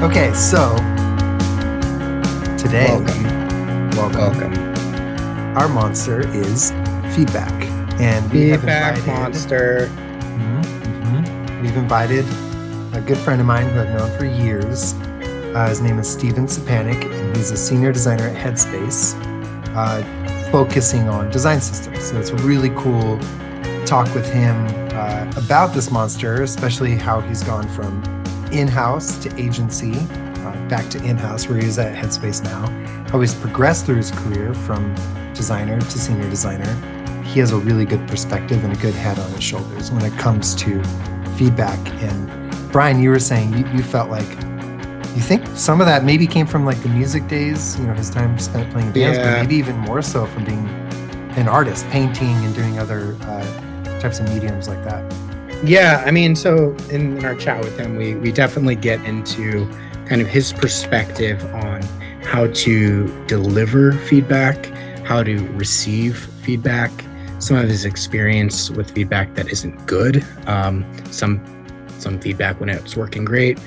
Okay, so today, Welcome. welcome. Welcome. Our monster is feedback, and we have Feedback invited- monster. Mhm, mhm. We've invited a good friend of mine who I've known for years. Uh, his name is Steven Sapanik, and he's a senior designer at Headspace, uh, focusing on design systems. So it's really cool to talk with him uh, about this monster, especially how he's gone from in-house to agency, uh, back to in-house where he's at Headspace now. How he's progressed through his career from designer to senior designer. He has a really good perspective and a good head on his shoulders when it comes to feedback. And Brian, you were saying you, you felt like you think some of that maybe came from like the music days, you know, his time spent playing bands, but maybe even more so from being an artist, painting and doing other uh, types of mediums like that. Yeah, I mean, so in, in our chat with him, we we definitely get into kind of his perspective on how to deliver feedback, how to receive feedback, some of his experience with feedback that isn't good, um, some some feedback when it's working great,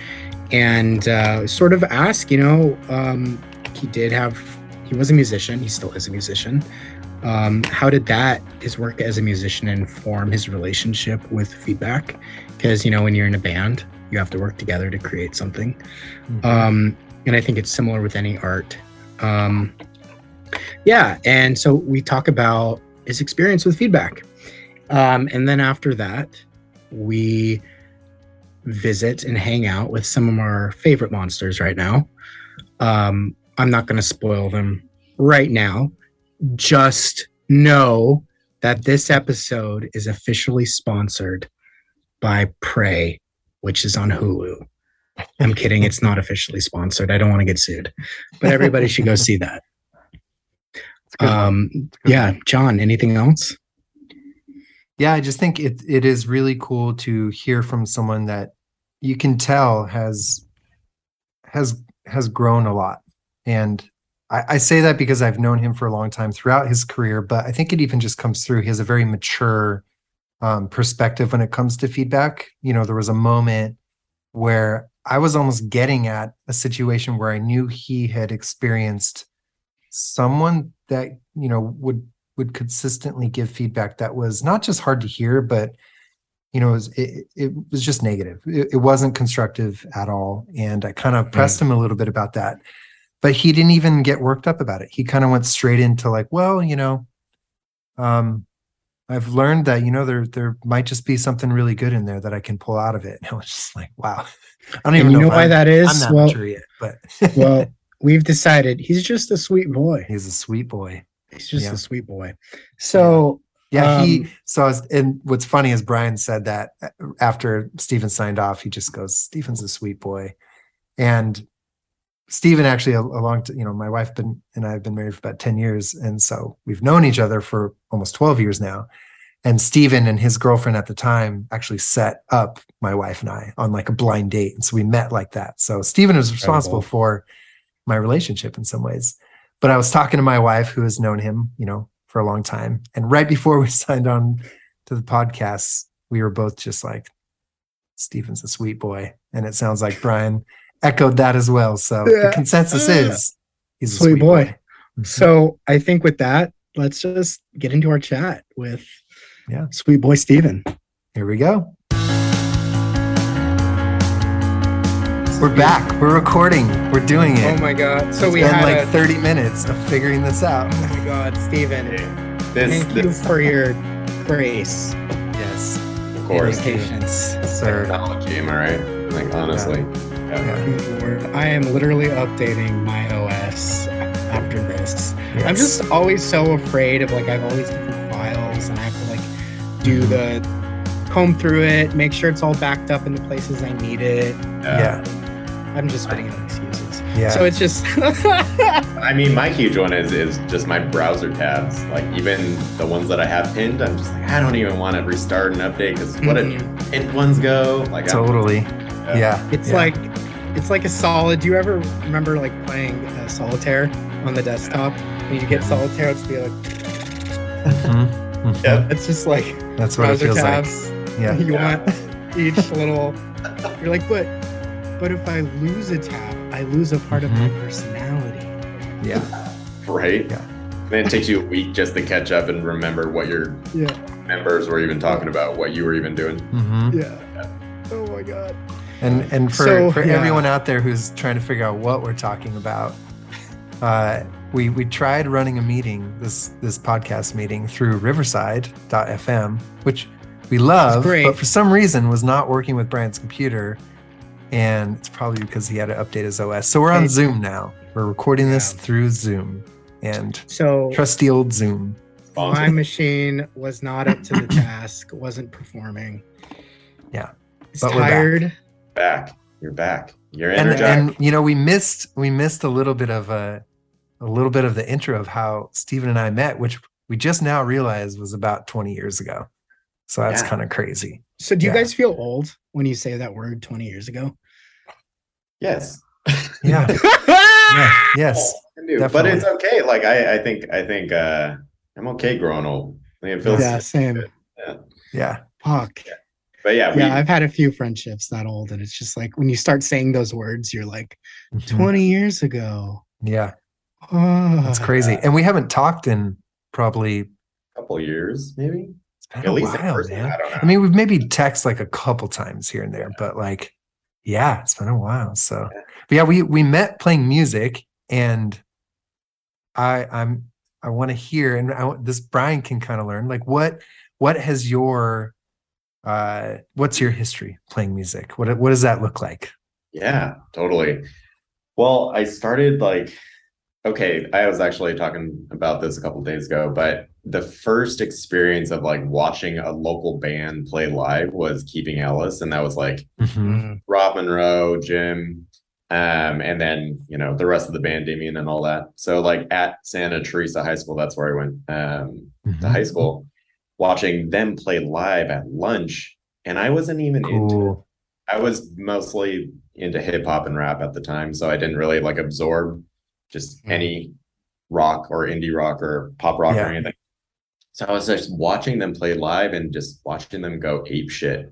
and uh, sort of ask, you know, um, he did have he was a musician, he still is a musician. Um, how did that his work as a musician inform his relationship with feedback? Because you know, when you're in a band, you have to work together to create something. Um, and I think it's similar with any art. Um, yeah, and so we talk about his experience with feedback, um, and then after that, we visit and hang out with some of our favorite monsters right now. Um, I'm not going to spoil them right now. Just know that this episode is officially sponsored by Prey, which is on Hulu. I'm kidding. It's not officially sponsored. I don't want to get sued, but everybody should go see that. It's a good one. Um, yeah, John, anything else? yeah, I just think it it is really cool to hear from someone that you can tell has has has grown a lot. And I, I say that because I've known him for a long time throughout his career, but I think it even just comes through. He has a very mature um, perspective when it comes to feedback. You know, there was a moment where I was almost getting at a situation where I knew he had experienced someone that you know would would consistently give feedback that was not just hard to hear, but you know, it was, it, it was just negative. It, it wasn't constructive at all. And I kind of pressed him a little bit about that, but he didn't even get worked up about it. He kind of went straight into like, well, you know, um, I've learned that you know there there might just be something really good in there that I can pull out of it. And I was just like, wow, I don't even And you know, know why I'm, that I'm not Well, mature yet, but well, we've decided he's just a sweet boy. he's a sweet boy. He's just Yeah. a sweet boy. So Yeah, he. Um, So, I was, and what's funny is Brian said that uh, after Steven signed off, he just goes, "Steven's a sweet boy," and Steven actually, a- along to you know, my wife been and I have been married for about ten years, and so we've known each other for almost twelve years now. And Stephen and his girlfriend at the time actually set up my wife and I on like a blind date, and so we met like that. So Stephen is responsible Incredible. for my relationship in some ways. But I was talking to my wife, who has known him, you know, for a long time. And right before we signed on to the podcast, we were both just like, "Stephen's a sweet boy. And it sounds like Brian echoed that as well. So the Yeah. consensus ah. is he's a Sweet sweet, boy. boy. Mm-hmm. So I think with that, let's just get into our chat with Yeah. sweet boy Steven. Here we go. We're back. We're recording. We're doing it. Oh my god. So It's we been had like a, 30 minutes of figuring this out. Oh my god, Steven. This, Thank you for your grace Yes, of and course, patience. sir. technology. Am I right? Like honestly, Yeah. Good I am literally updating my OS after this. I'm just always so afraid of like I have all these different files and I have to like do the comb through it, make sure it's all backed up in the places I need it. yeah, I'm just spitting out excuses. yeah. So it's just I mean, my huge one is is just my browser tabs. Like even the ones that I have pinned, I'm just like I don't even want to restart and update because what Mhm. if pinned ones go? Like I'm- totally. Yeah. it's yeah. like it's like a solid. Do you ever remember like playing uh, solitaire on the desktop? When you get solitaire, it's be like Mhm. Mhm. Yeah. it's just like That's what it feels tabs. like. Yeah. You Yeah. want each little. You're like, but But if I lose a tab, I lose a part of my Mhm. personality. Yeah. Right? Yeah. Then it takes you a week just to catch up and remember what your Yeah. members were even talking about, what you were even doing. hmm Yeah. Oh my god. And and for So, for yeah. everyone out there who's trying to figure out what we're talking about, uh, we we tried running a meeting this this podcast meeting through Riverside.fm, which we love, great. but for some reason was not working with Brian's computer, and it's probably because he had to update his OS. So we're on Hey. Zoom now. We're recording this through Zoom and So trusty old Zoom. my machine was not up to the task, wasn't performing. Yeah. It's But we're back. tired. Back. You're back. You're and, energized. and you know we missed we missed a little bit of a a little bit of the intro of how Stephen and I met, which we just now realized was about 20 years ago. So that's Yeah. kind of crazy. So do you Yeah. guys feel old when you say that word 20 years ago? yes. Yeah. yeah. Yes. I. But it's okay. Like I, I think I think uh I'm okay growing old. I mean, it feels yeah, same. Yeah. Fuck. But yeah, we Yeah, I've had a few friendships that old, and it's just like when you start saying those words, you're like, Mhm. 20 years ago. Yeah. Oh, That's crazy. And we haven't talked in probably a couple years, maybe. it's been At a least while, person. man. I don't know. I mean, we've maybe text like a couple times here and there, but like, yeah, it's been a while. So, Yeah. but yeah, we we met playing music, and I I'm I want to hear, and I this Brian can kind of learn like what what has your uh what's your history playing music? What what does that look like? Yeah, totally. Well, I started like, okay, I was actually talking about this a couple days ago, but the first experience of like watching a local band play live was Keeping Ellis, and that was like Mm, Rob Monroe, Jim, um, and then you know the rest of the band, Damien, and all that. So like at Santa Teresa High School, that's where I went um, to Mhm. high school, watching them play live at lunch, and I wasn't even into. It. I was mostly into hip hop and rap at the time, so I didn't really like absorb just Mm. any rock or indie rock or pop rock Yeah. or anything. So I was just watching them play live and just watching them go ape shit,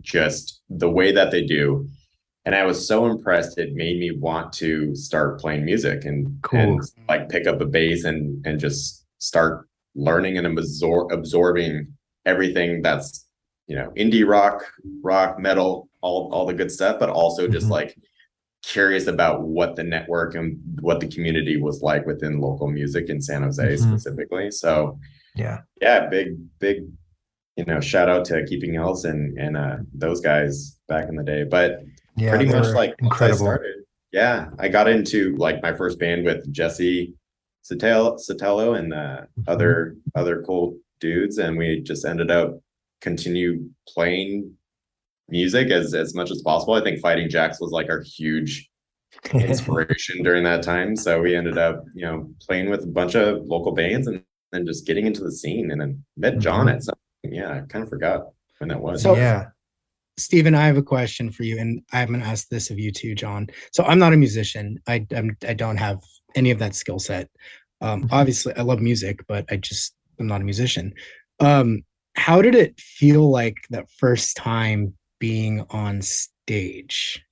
just the way that they do. And I was so impressed, it made me want to start playing music and, Cool. and like pick up a bass and and just start learning and absor- absorbing everything that's you know indie rock rock metal all all the good stuff but also just Mhm. like curious about what the network and what the community was like within local music in san jose Mhm. specifically so Yeah. yeah big big you know shout out to keeping else and and uh those guys back in the day but Yeah. pretty much like once I incredible. started, yeah, I got into like my first band with Jesse Sotelo, Sotelo and uh, other other cool dudes, and we just ended up continue playing music as as much as possible. I think Fighting Jacks was like our huge inspiration during that time, so we ended up you know playing with a bunch of local bands and then just getting into the scene, and then met John Mhm. at some. Yeah, I kind of forgot when that was. So- yeah. Stephen, I have a question for you, and I'm going to ask this of you too, John. So I'm not a musician. I I'm, I don't have any of that skill set. Um, Mhm. obviously, I love music, but I just I'm not a musician. Um, how did it feel like that first time being on stage?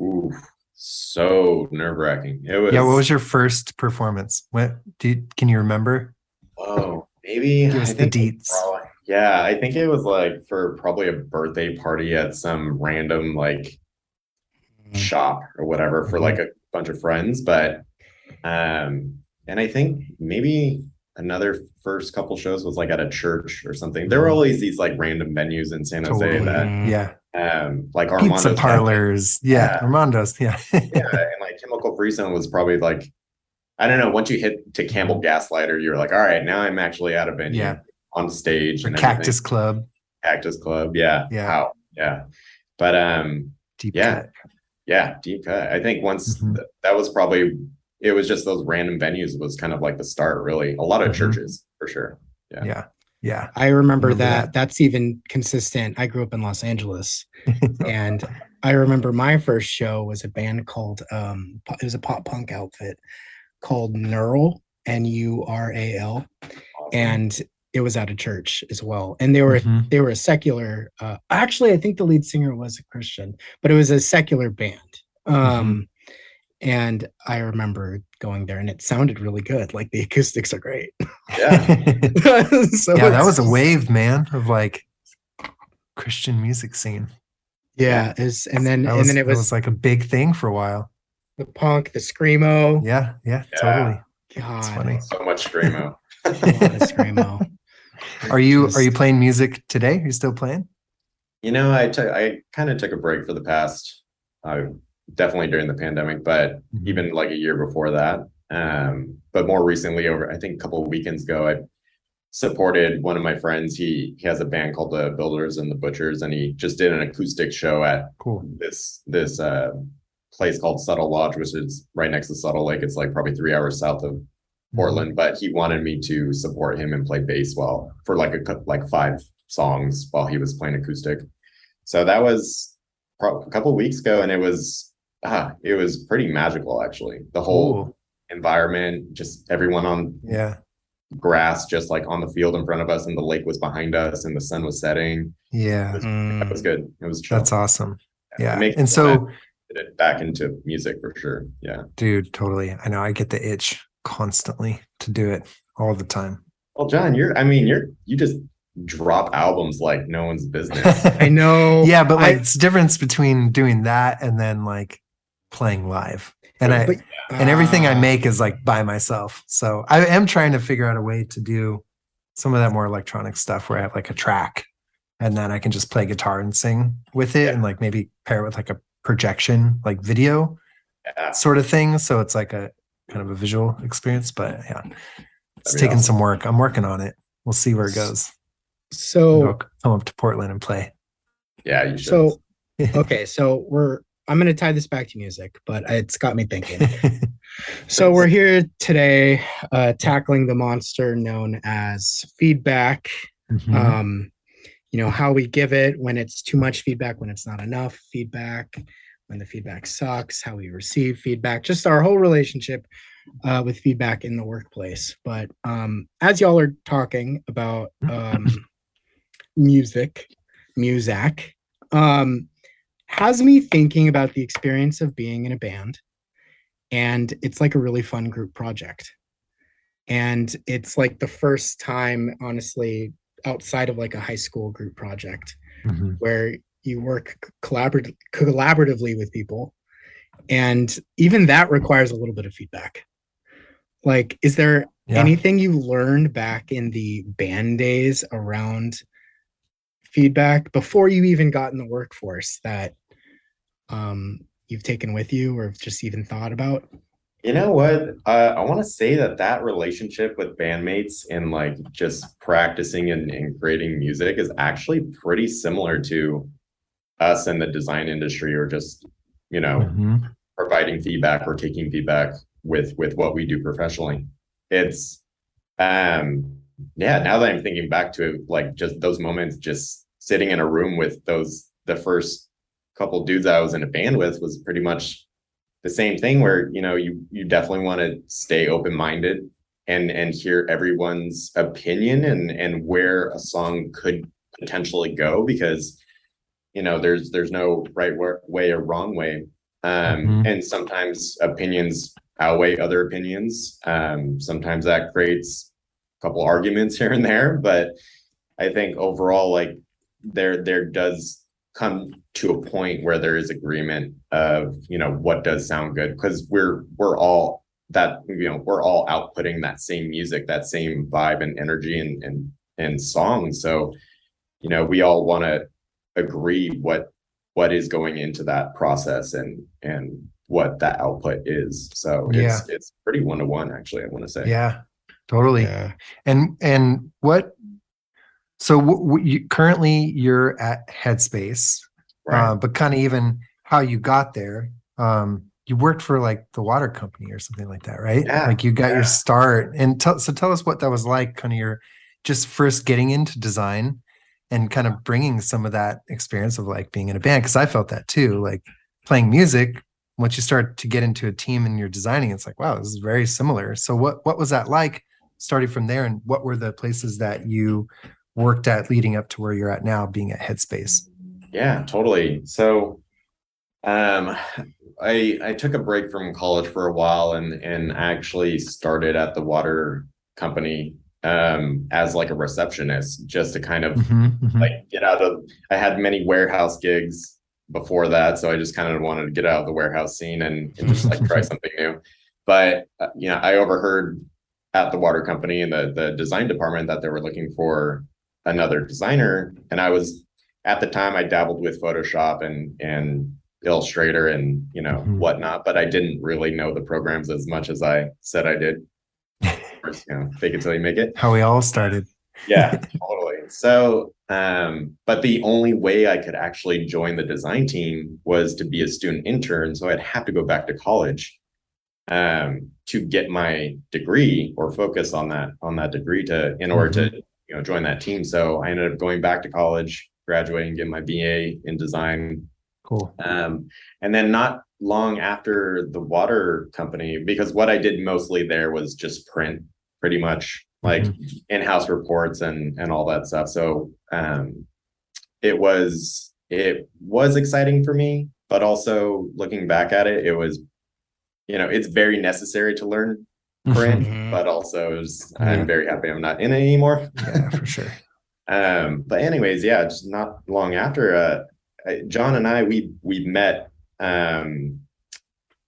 Ooh, so nerve wracking. It was. Yeah. What was your first performance? What do you, can you remember? Oh, maybe. Give us the think it was deets. probably- yeah, I think it was like for probably a birthday party at some random like Mm. shop or whatever for Mhm. like a bunch of friends. But um, and I think maybe another first couple shows was like at a church or something. There were always these like random venues in San Jose Totally. that Mm. Yeah. um like Armando's Pizza parlors. Yeah. Yeah. Armando's. Yeah. yeah, and like Chemical Freezone was probably like, I don't know. Once you hit to Campbell Gaslighter, you're like, all right, now I'm actually at a venue Yeah. on stage Or and Cactus everything. Club. Cactus Club, yeah, Yeah. wow, yeah. But um, Deep Yeah. cut. yeah, deep cut. I think once Mhm. th- that was probably it was just those random venues was kind of like the start. Really, a lot of Mhm. churches for sure. Yeah. Yeah. Yeah. I remember, Remember that. that. That's even consistent. I grew up in Los Angeles, and I remember my first show was a band called um it was a pop punk outfit called Neural N U R A L Awesome. and it was at a church as well, and they were Mhm. they were a secular. Uh, actually, I think the lead singer was a Christian, but it was a secular band. Um, and I remember going there, and it sounded really good. Like the acoustics are great. Yeah. so yeah, that was a wave, man, of like Christian music scene. Yeah, is and then That and then it was, was like a big thing for a while. the punk, the screamo. Yeah, yeah, Yeah. totally. God, funny. So much screamo. a lot of screamo. Are you are you playing music today? Are you still playing? You know, I took I kind of took a break for the past, uh, definitely during the pandemic, but Mhm. even like a year before that. Um, but more recently, over I think a couple of weekends ago, I supported one of my friends. He he has a band called the Builders and the Butchers, and he just did an acoustic show at Cool. this this uh place called Suttle Lodge, which is right next to Suttle Lake. It's like probably three hours south of Portland, but he wanted me to support him and play bass while for like a like five songs while he was playing acoustic. So that was pro- a couple weeks ago, and it was ah, it was pretty magical actually. The whole Cool. environment, just everyone on Yeah. grass, just like on the field in front of us, and the lake was behind us, and the sun was setting. Yeah. Mm. It was good. It was chill. That's awesome. Yeah. Make- And so it back into music for sure. Yeah. dude, totally. I know I get the itch constantly to do it all the time. Well, John, you're. I mean, you're. You just drop albums like no one's business. I know. yeah, but like I- it's difference between doing that and then like playing live. And I But- and everything I Ah, make is like by myself. So I am trying to figure out a way to do some of that more electronic stuff where I have like a track and then I can just play guitar and sing with it Yeah. and like maybe pair it with like a projection, like video Yeah. sort of thing. So it's like a kind of a visual experience. But yeah, it's taking awesome. some work. I'm working on it. We'll see where it goes. So I'll come up to Portland and play. Yeah, you should. so okay, so we're I'm gonna tie this back to music, but it's got me thinking. So we're here today, uh, tackling the monster known as feedback. Mhm. Um, you know how we give it when it's too much feedback, when it's not enough feedback, when the feedback sucks, how we receive feedback, just our whole relationship uh, with feedback in the workplace. But um, as y'all are talking about um, music, music, um, has me thinking about the experience of being in a band and it's like a really fun group project and it's like the first time honestly outside of like a high school group project Mhm. where you work collaborat- collaboratively with people and even that requires a little bit of feedback like is there Yeah. anything you learned back in the band days around feedback before you even got in the workforce that um, you've taken with you or have just even thought about You know what? Uh, I want to say that that relationship with bandmates and like just practicing and, and creating music is actually pretty similar to us in the design industry or just, you know, Mhm. providing feedback or taking feedback with with what we do professionally. It's um yeah, now that I'm thinking back to it, like just those moments just sitting in a room with those the first couple dudes I was in a band with was pretty much the same thing where you know you you definitely want to stay open-minded and and hear everyone's opinion and and where a song could potentially go because you know there's there's no right wa- way or wrong way um Mhm. and sometimes opinions outweigh other opinions um sometimes that creates a couple arguments here and there but i think overall like there there does come to a point where there is agreement of you know what does sound good because we're we're all that you know we're all outputting that same music that same vibe and energy and and and song so you know we all want to agree what what is going into that process and and what that output is so it's it's pretty one to one actually i want to say Yeah, totally. yeah And and what? So w- w- you, currently you're at Headspace, right uh, but kind of even how you got there. Um, you worked for like the water company or something like that, right? Yeah, Like you got yeah. your start. And tell so tell us what that was like, kind of your just first getting into design and kind of bringing some of that experience of like being in a band because I felt that too, like playing music. Once you start to get into a team and you're designing, it's like wow, this is very similar. So what what was that like? started from there and what were the places that you worked at leading up to where you're at now being at headspace. Yeah totally. So um i i took a break from college for a while and and actually started at the water company um as like a receptionist just to kind of mm-hmm, mm-hmm. like get out of i had many warehouse gigs before that so i just kind of wanted to get out of the warehouse scene and, and just like try something new. But uh, you know i overheard at the water company in the the design department that they were looking for another designer and i was at the time i dabbled with photoshop and and illustrator and you know Mhm. whatnot but i didn't really know the programs as much as i said i did. Of course, you know fake it till you make it. How we all started. Yeah totally. So um but the only way i could actually join the design team was to be a student intern so i'd have to go back to college um to get my degree or focus on that on that degree to in order to you know join that team. So i ended up going back to college graduating getting my ba in design. Cool. Um, and then not long after the water company, because what I did mostly there was just print, pretty much like in-house reports and and all that stuff. So um, it was it was exciting for me, but also looking back at it, it was, you know, it's very necessary to learn print, Mhm. but also it was, Yeah. I'm very happy I'm not in it anymore. yeah for sure Um, but anyways, yeah, just not long after, uh, John and I, we, we met, um,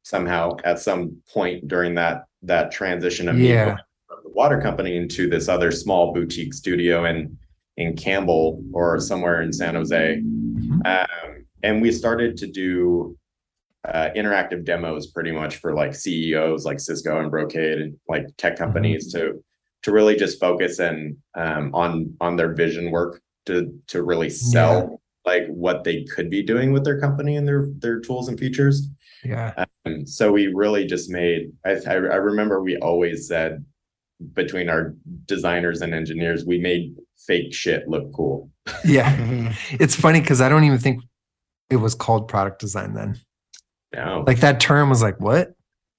somehow at some point during that, that transition of Yeah. the water company into this other small boutique studio in, in Campbell or somewhere in San Jose. Mhm. Um, and we started to do, uh, interactive demos pretty much for like CEOs like Cisco and Brocade and like tech companies to, to really just focus and um, on on their vision work to to really sell like what they could be doing with their company and their their tools and features. yeah And so we really just made. I I, remember we always said between our designers and engineers, we made fake shit look cool. yeah it's funny because i don't even think it was called product design then Know, like that term was like what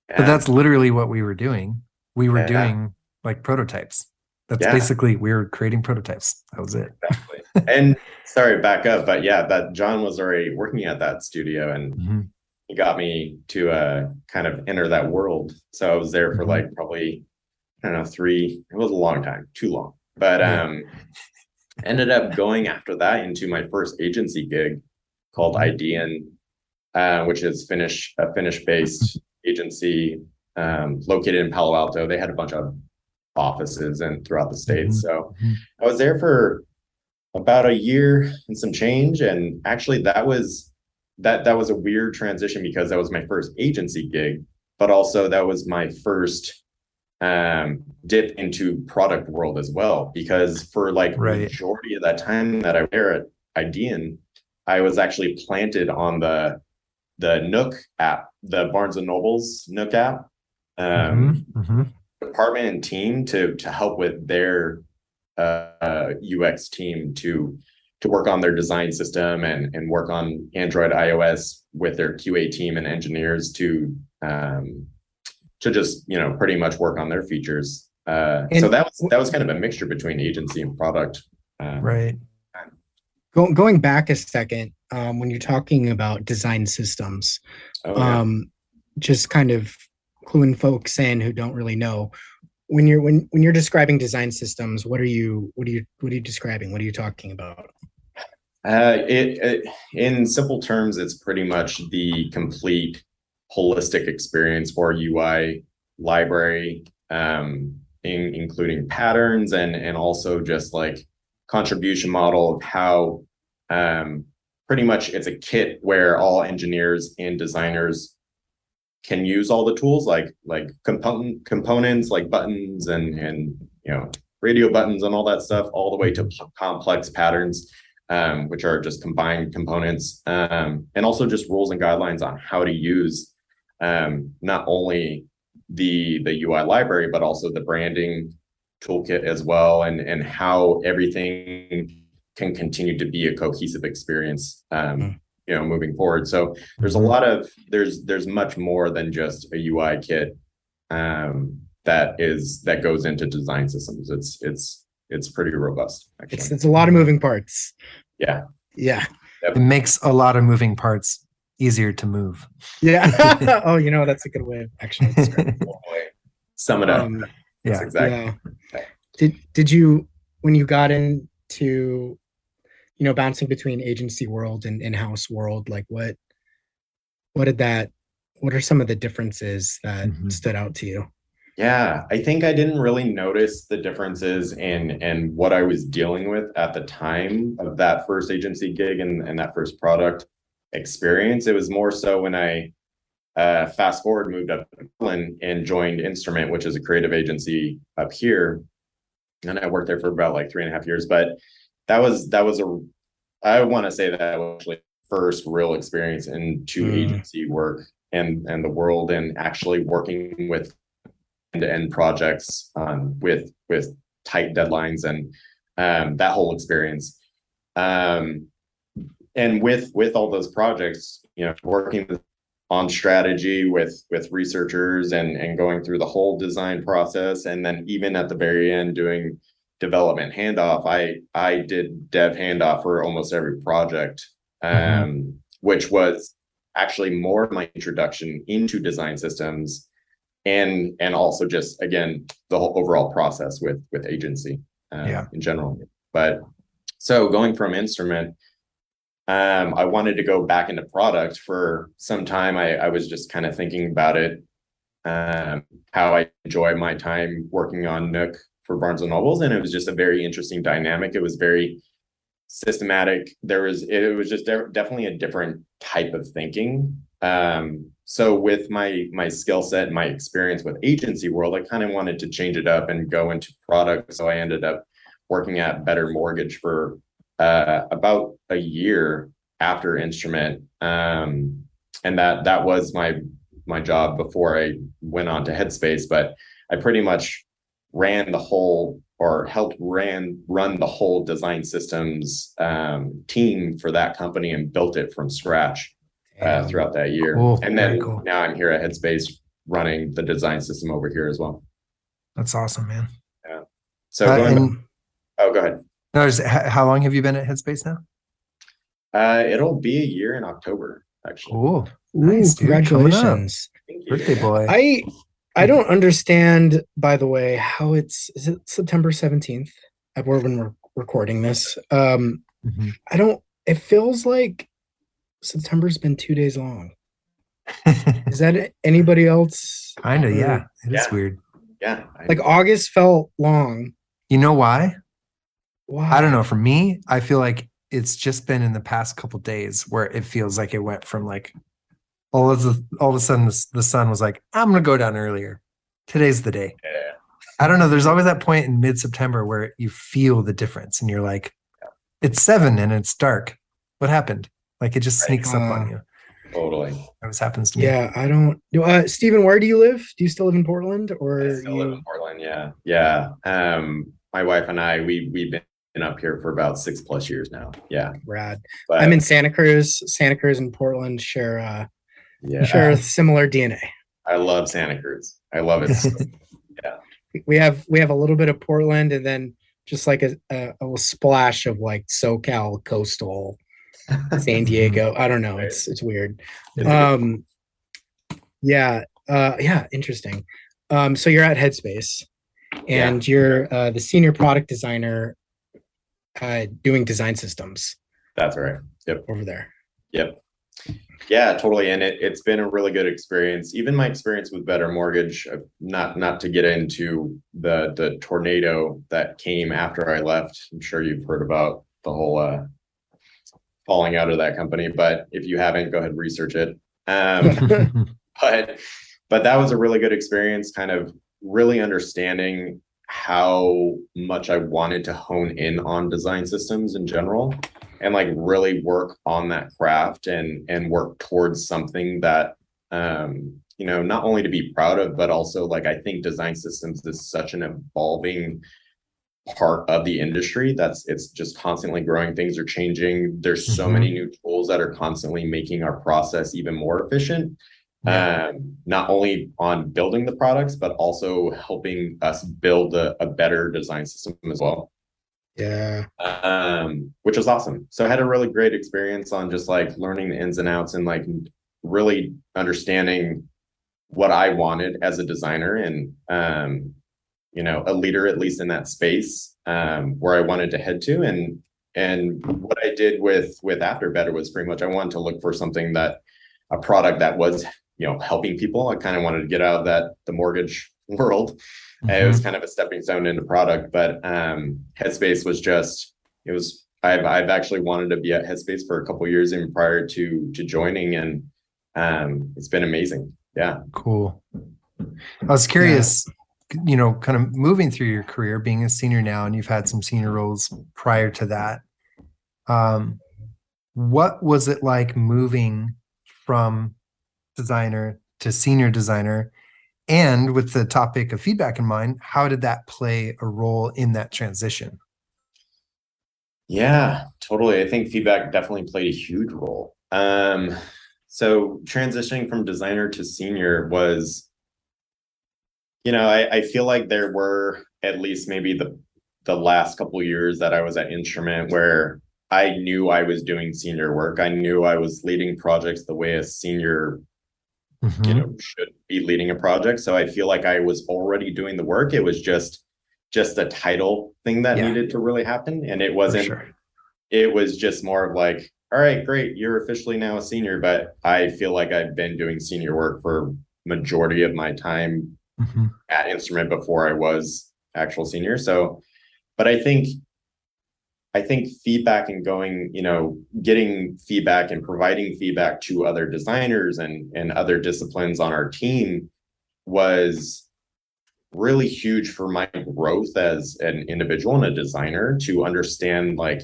but that's literally what we were doing we were Yeah. doing like prototypes that's Yeah. basically we were creating prototypes that was it exactly. and sorry, back up, but yeah, that John was already working at that studio and Mhm. he got me to uh kind of enter that world. So I was there for Mhm. like probably I don't know three. It was a long time, too long. But Yeah. um, ended up going after that into my first agency gig called Mhm. Uh, which is Finnish a Finnish based agency um, located in Palo Alto. They had a bunch of offices and throughout the state. Mhm. So. I was there for about a year and some change. And actually that was that that was a weird transition because that was my first agency gig, but also that was my first um dip into product world as well. Because for like Right. majority of that time that I was there at Idean, I was actually planted on the the Nook app, the Barnes and Noble's Nook app. Um, Mhm. Mhm. department and team to to help with their uh, UX team to to work on their design system and and work on Android iOS with their QA team and engineers to um, to just you know pretty much work on their features. Uh, so that was that was kind of a mixture between agency and product. Uh, right Go, going back a second, um, when you're talking about design systems, oh, yeah. um, just kind of cluing folks in who don't really know. When you're when when you're describing design systems, what are you what are you what are you describing? What are you talking about? Uh, it, it in simple terms, it's pretty much the complete holistic experience for UI library, um, in, including patterns and and also just like contribution model of how um, pretty much it's a kit where all engineers and designers can use all the tools like like component components like buttons and and you know radio buttons and all that stuff all the way to p- complex patterns um, which are just combined components, um, and also just rules and guidelines on how to use um, not only the the UI library but also the branding toolkit as well, and and how everything can continue to be a cohesive experience, um, Mm. you know, moving forward. So there's a Mhm. lot of there's there's much more than just a UI kit. Um, that is that goes into design systems. It's it's it's pretty robust. Actually. It's it's a lot of moving parts. Yeah. Yeah. It makes a lot of moving parts easier to move. Yeah. oh, you know, that's a good way of actually describing Hopefully, Sum it up. Um, Yeah. Exactly. Yeah. Did did you when you got into you know bouncing between agency world and in-house world like what what did that what are some of the differences that Mhm. stood out to you? Yeah, I think I didn't really notice the differences in and what I was dealing with at the time of that first agency gig and, and that first product experience. It was more so when I uh, fast forward moved up to and joined Instrument, which is a creative agency up here. And I worked there for about like three and a half years. But that was that was a I want to say that was actually first real experience into Mm. agency work and and the world and actually working with end-to-end projects um, with with tight deadlines and um, that whole experience. Um, and with with all those projects, you know, working with, on strategy with with researchers and and going through the whole design process, and then even at the very end doing development handoff. I I did dev handoff for almost every project, um, Mhm. which was actually more my introduction into design systems and and also just again the whole overall process with with agency uh, Yeah. in general but so going from instrument um i wanted to go back into product for some time. I i was just kind of thinking about it um how i enjoy my time working on nook for barnes and nobles and it was just a very interesting dynamic. It was very systematic. There was it was just de- definitely a different type of thinking. Um so with my my skill set my experience with agency world i kind of wanted to change it up and go into product. So i ended up working at better mortgage for uh about a year after instrument um and that that was my my job before i went on to headspace but i pretty much ran the whole or helped ran run the whole design systems um, team for that company and built it from scratch uh, throughout that year. Cool. And then cool. now I'm here at Headspace running the design system over here as well. That's awesome, man. Yeah. So Uh, going, and oh, go ahead. No, just, how long have you been at Headspace now? Uh, it'll be a year in October, actually. Cool. Ooh, Nice, dude. Coming up. congratulations. Thank you. Birthday boy. I I don't understand, by the way, how it's is it September 17th at where when we're recording this. Um Mhm. I don't it feels like September's been two days long. Is that anybody else? Kinda, yeah. It is Yeah. weird. Yeah. I- Like August felt long. You know why? Wow. I don't know. For me, I feel like it's just been in the past couple days where it feels like it went from like all of the all of a sudden the, the sun was like, I'm gonna go down earlier. Today's the day. yeah. I don't know. There's always that point in mid September where you feel the difference and you're like, it's seven and it's dark. What happened? Like it just Right. sneaks up Uh, on you. Totally. That always happens to me. Yeah, I don't do uh Steven, where do you live? Do you still live in Portland or I still live in Portland. Yeah. Yeah. Um, my wife and I, we, we've been up here for about six plus years now. Yeah. rad? But I'm in Santa Cruz. Santa Cruz and Portland share uh yeah, share a similar DNA. I love Santa Cruz. I love it. so we have we have a little bit of Portland and then just like a, a, a little splash of like SoCal coastal San Diego. I don't know. It's it's weird. Um yeah, uh yeah, interesting. Um so you're at Headspace and you're uh the senior product designer uh doing design systems That's right. Yep. over there. Yep. Yeah, totally. And it, it's been a really good experience. Even my experience with Better Mortgage, uh, not not to get into the the tornado that came after I left. I'm sure you've heard about the whole uh falling out of that company, but if you haven't, go ahead and research it. Um but but that was a really good experience kind of really understanding how much i wanted to hone in on design systems in general and like really work on that craft and and work towards something that um you know not only to be proud of but also like i think design systems is such an evolving part of the industry that's it's just constantly growing things are changing there's so Mhm. many new tools that are constantly making our process even more efficient Yeah. um, not only on building the products, but also helping us build a, a better design system as well. Yeah. Um, which was awesome. So I had a really great experience on just like learning the ins and outs and like really understanding what I wanted as a designer and um, you know, a leader at least in that space um where I wanted to head to. And and what I did with with After Better was pretty much I wanted to look for something that a product that was you know helping people. I kind of wanted to get out of that the mortgage world. Uh, It was Mhm. kind of a stepping stone into product, but um Headspace was just it was I've I've actually wanted to be at Headspace for a couple years even prior to to joining and um it's been amazing. Yeah. Cool. I was curious, you know, kind of moving through your career, being a senior now, and you've had some senior roles prior to that. Um, what was it like moving from designer to senior designer? And with the topic of feedback in mind, how did that play a role in that transition? Yeah, totally. I think feedback definitely played a huge role. Um, so transitioning from designer to senior was, you know, I, I feel like there were at least maybe the the last couple years that I was at Instrument where I knew I was doing senior work. I knew I was leading projects the way a senior you Mhm. know should be leading a project so i feel like i was already doing the work it was just just a title thing that Yeah. needed to really happen and it wasn't sure. it was just more of like all right great you're officially now a senior but i feel like i've been doing senior work for majority of my time Mhm. at instrument before i was actual senior so but i think i think feedback and going you know getting feedback and providing feedback to other designers and and other disciplines on our team was really huge for my growth as an individual and a designer to understand like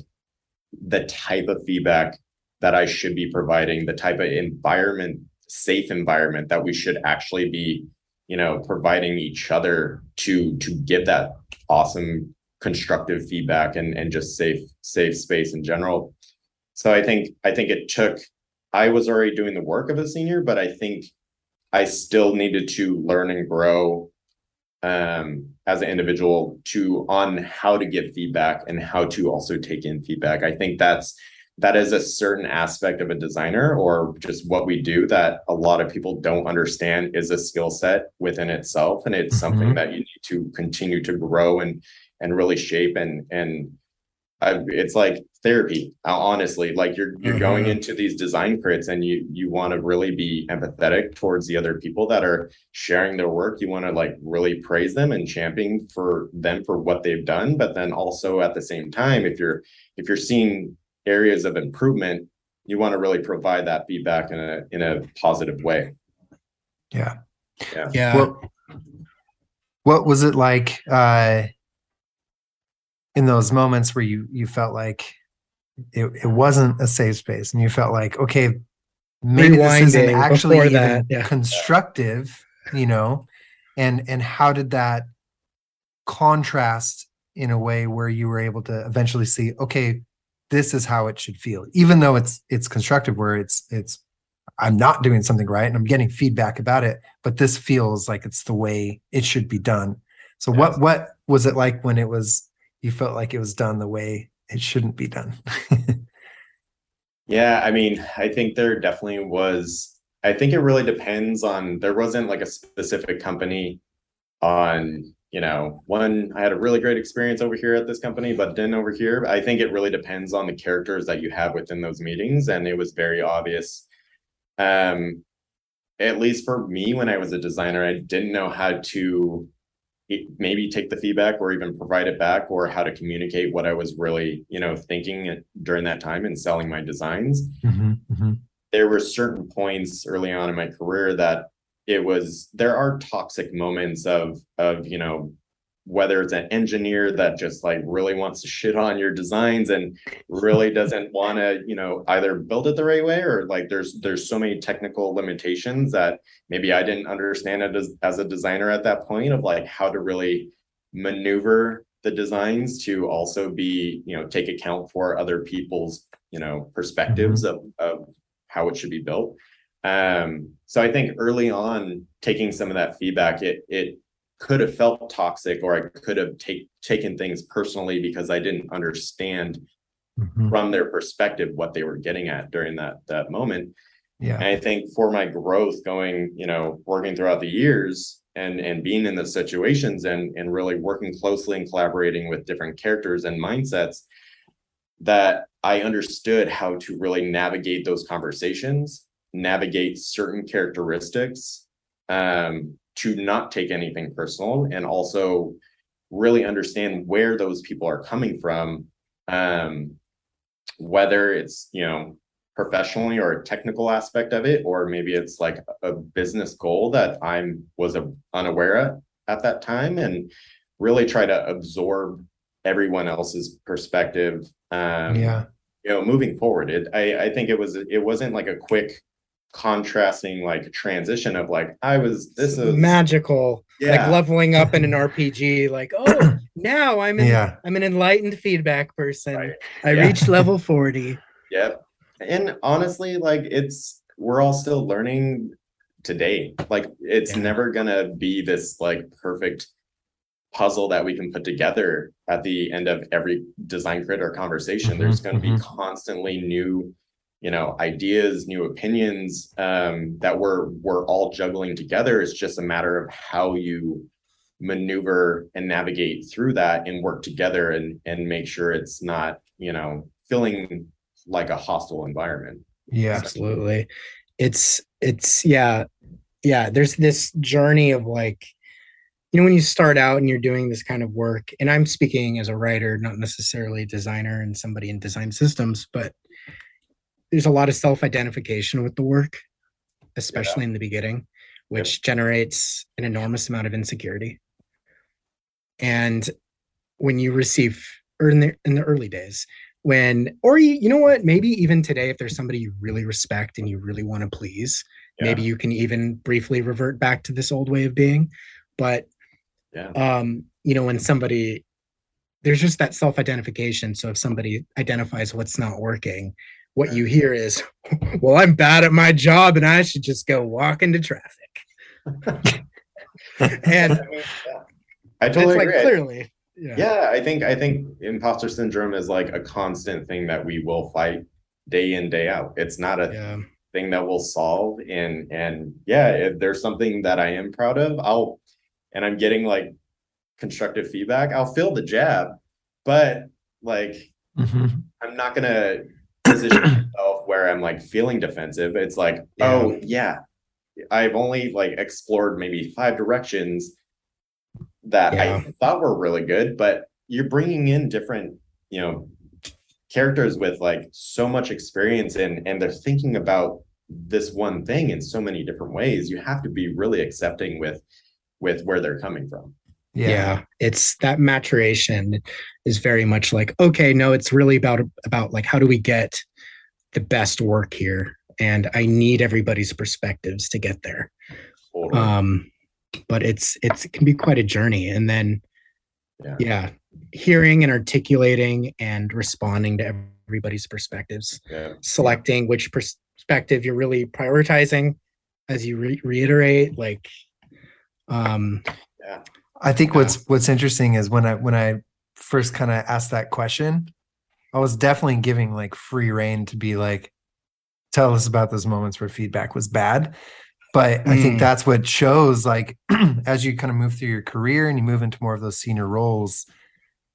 the type of feedback that I should be providing, the type of environment, safe environment that we should actually be, you know, providing each other to to give that awesome constructive feedback and and just safe safe space in general. So I think I think it took I was already doing the work of a senior, but I think I still needed to learn and grow um as an individual to on how to give feedback and how to also take in feedback. I think that's that is a certain aspect of a designer or just what we do that a lot of people don't understand is a skill set within itself and it's something Mhm. that you need to continue to grow and and really shape and and I, it's like therapy uh, honestly like you're you're going Mhm. into these design crits and you you want to really be empathetic towards the other people that are sharing their work you want to like really praise them and champion for them for what they've done but then also at the same time if you're if you're seeing areas of improvement you want to really provide that feedback in a in a positive way Yeah. Yeah. What, what was it like uh, in those moments where you you felt like it, it wasn't a safe space and you felt like okay maybe this isn't actually even that, yeah. constructive you know and and how did that contrast in a way where you were able to eventually see okay this is how it should feel even though it's it's constructive where it's it's i'm not doing something right and i'm getting feedback about it but this feels like it's the way it should be done so what what was it like when it was you felt like it was done the way it shouldn't be done Yeah, I mean, I think there definitely was. I think it really depends on. There wasn't like a specific company on, you know, one. I had a really great experience over here at this company, but then over here, I think it really depends on the characters that you have within those meetings, and it was very obvious. Um, at least for me, when I was a designer, I didn't know how to maybe take the feedback or even provide it back or how to communicate what I was really, you know, thinking during that time and selling my designs. Mhm, mhm. There were certain points early on in my career that it was there are toxic moments of of, you know, whether it's an engineer that just like really wants to shit on your designs and really doesn't want to, you know, either build it the right way or like there's there's so many technical limitations that maybe I didn't understand it as, as a designer at that point of like how to really maneuver the designs to also be, you know, take account for other people's, you know, perspectives of, of how it should be built. Um, so I think early on, taking some of that feedback, it it could have felt toxic, or I could have take, taken things personally because I didn't understand Mhm. from their perspective what they were getting at during that that moment. Yeah. And I think for my growth going, you know, working throughout the years and and being in the situations and and really working closely and collaborating with different characters and mindsets that I understood how to really navigate those conversations, navigate certain characteristics, um, to not take anything personal and also really understand where those people are coming from. Um, whether it's, you know, professionally or a technical aspect of it, or maybe it's like a business goal that I'm was a, unaware of at that time, and really try to absorb everyone else's perspective. Um, Yeah. you know, moving forward, it I I think it was it wasn't like a quick contrasting like transition of like I was this is magical like yeah leveling up in an rpg like oh now i'm in Yeah. i'm an enlightened feedback person Right. i Yeah. reached level 40 Yep. And honestly, like it's we're all still learning today. Like it's Yeah. never gonna be this like perfect puzzle that we can put together at the end of every design crit or conversation. There's Mhm, gonna be mhm. constantly new, you know, ideas, new opinions um that we're we're all juggling together. It's just a matter of how you maneuver and navigate through that and work together and and make sure it's not, you know, feeling like a hostile environment. Yeah. absolutely it's it's yeah yeah there's this journey of like you know when you start out and you're doing this kind of work and i'm speaking as a writer not necessarily a designer and somebody in design systems but there's a lot of self-identification with the work especially in the beginning which generates an enormous amount of insecurity. And when you receive or in the in the early days when or you, you know what? Maybe even today if there's somebody you really respect and you really want to please maybe you can even briefly revert back to this old way of being. But Yeah. um you know when somebody there's just that self-identification. So if somebody identifies what's not working what you hear is well i'm bad at my job and i should just go walk into traffic and I totally like agree. I- clearly yeah. yeah, I think I think imposter syndrome is like a constant thing that we will fight day in, day out. It's not a yeah thing that we'll solve. And and yeah, if there's something that I am proud of, I'll and I'm getting like constructive feedback, I'll feel the jab, but like Mhm. I'm not gonna position myself where I'm like feeling defensive. It's like, Yeah. oh yeah, I've only like explored maybe five directions that Yeah. I thought were really good, but you're bringing in different, you know, characters with like so much experience and and they're thinking about this one thing in so many different ways. You have to be really accepting with with where they're coming from. Yeah. Yeah. it's that maturation is very much like okay no it's really about about like how do we get the best work here and i need everybody's perspectives to get there Totally. um but it's it's it can be quite a journey and then Yeah. yeah hearing and articulating and responding to everybody's perspectives yeah. selecting which perspective you're really prioritizing as you re- reiterate like um I think Yeah. what's what's interesting is when I when I first kind of asked that question, I was definitely giving like free reign to be like, tell us about those moments where feedback was bad. But I think Mm. that's what shows like as you kind of move through your career and you move into more of those senior roles,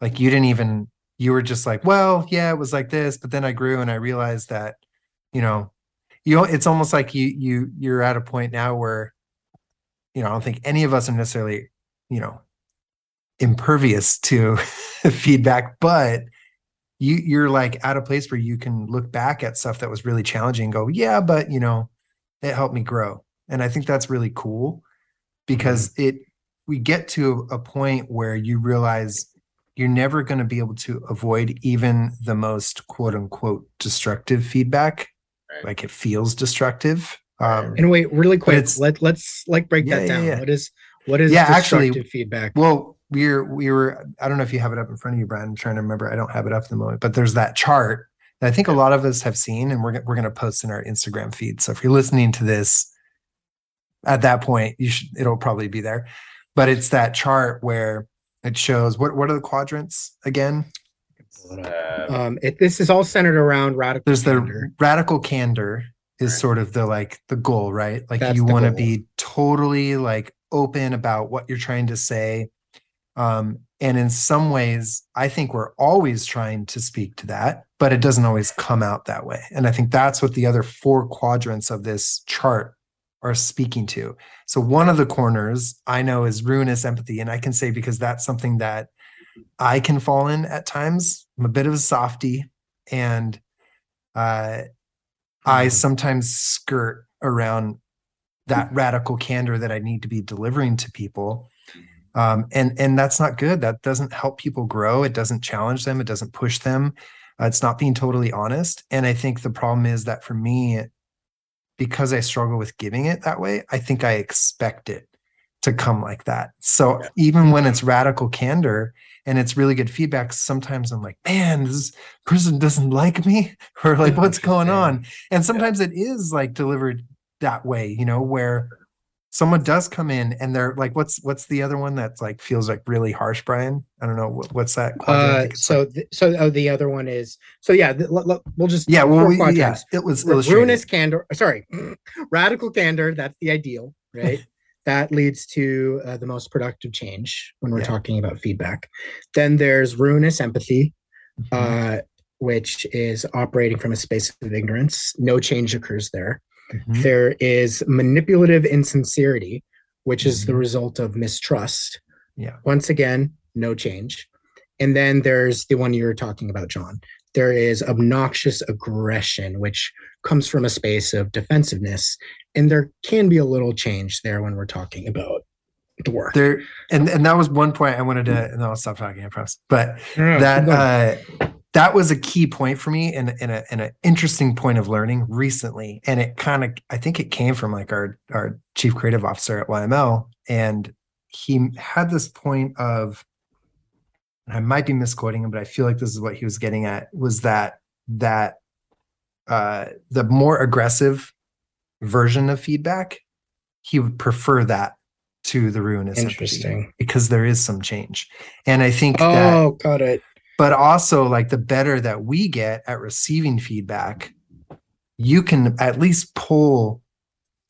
like you didn't even you were just like, well, yeah, it was like this, but then I grew and I realized that, you know, you know, it's almost like you you you're at a point now where, you know, I don't think any of us are necessarily you know impervious to feedback but you you're like at a place where you can look back at stuff that was really challenging and go yeah but you know it helped me grow. And i think that's really cool because it we get to a point where you realize you're never going to be able to avoid even the most quote unquote destructive feedback. Right. like it feels destructive um and wait really quick it's- let, let's like break Yeah, that yeah, down. yeah. what is what is Yeah, actually- feedback Well, we're we were I don't know if you have it up in front of you, Brian. I'm trying to remember. I don't have it up at the moment, but there's that chart that I think a lot of us have seen, and we're we're going to post in our Instagram feed. So if you're listening to this at that point, you should it'll probably be there. But it's that chart where it shows what what are the quadrants again? Uh, Um, it, this is all centered around radical. There's the radical candor is Right. sort of the like the goal, right? Like That's you want to be totally like open about what you're trying to say. Um, and in some ways, I think we're always trying to speak to that, but it doesn't always come out that way. And I think that's what the other four quadrants of this chart are speaking to. So one of the corners I know is ruinous empathy. And I can say because that's something that I can fall in at times. I'm a bit of a softy and uh I sometimes skirt around that radical candor that I need to be delivering to people. Um, and and that's not good. That doesn't help people grow. It doesn't challenge them. It doesn't push them. Uh, it's not being totally honest. And I think the problem is that for me, because I struggle with giving it that way, I think I expect it to come like that. So Yeah. even when it's radical candor and it's really good feedback, sometimes I'm like, man, this person doesn't like me, or like, what's going on? And sometimes it is like delivered that way, you know, where someone does come in and they're like, what's what's the other one that's like feels like really harsh, Brian? I don't know what, what's that. Uh, so like- th- so oh, the other one is so yeah. th- l- l- we'll just yeah, well, we, yeah, it was Ru- ruinous candor sorry radical candor that's the ideal right that leads to uh, the most productive change when we're Yeah. talking about feedback then there's ruinous empathy Mhm. uh, which is operating from a space of ignorance no change occurs there Mhm. There is manipulative insincerity which is the Mhm. result of mistrust Yeah. once again no change and then there's the one you're talking about john there is obnoxious aggression which comes from a space of defensiveness and there can be a little change there when we're talking about the work there and and that was one point I wanted to and I'll stop talking, I promise. But no, that uh that was a key point for me and and an interesting point of learning recently. And it kind of I think it came from like our our chief creative officer at YML. And he had this point of and I might be misquoting him, but I feel like this is what he was getting at was that that uh the more aggressive version of feedback, he would prefer that to the ruinous interesting because there is some change. And I think that oh got it but also like the better that we get at receiving feedback you can at least pull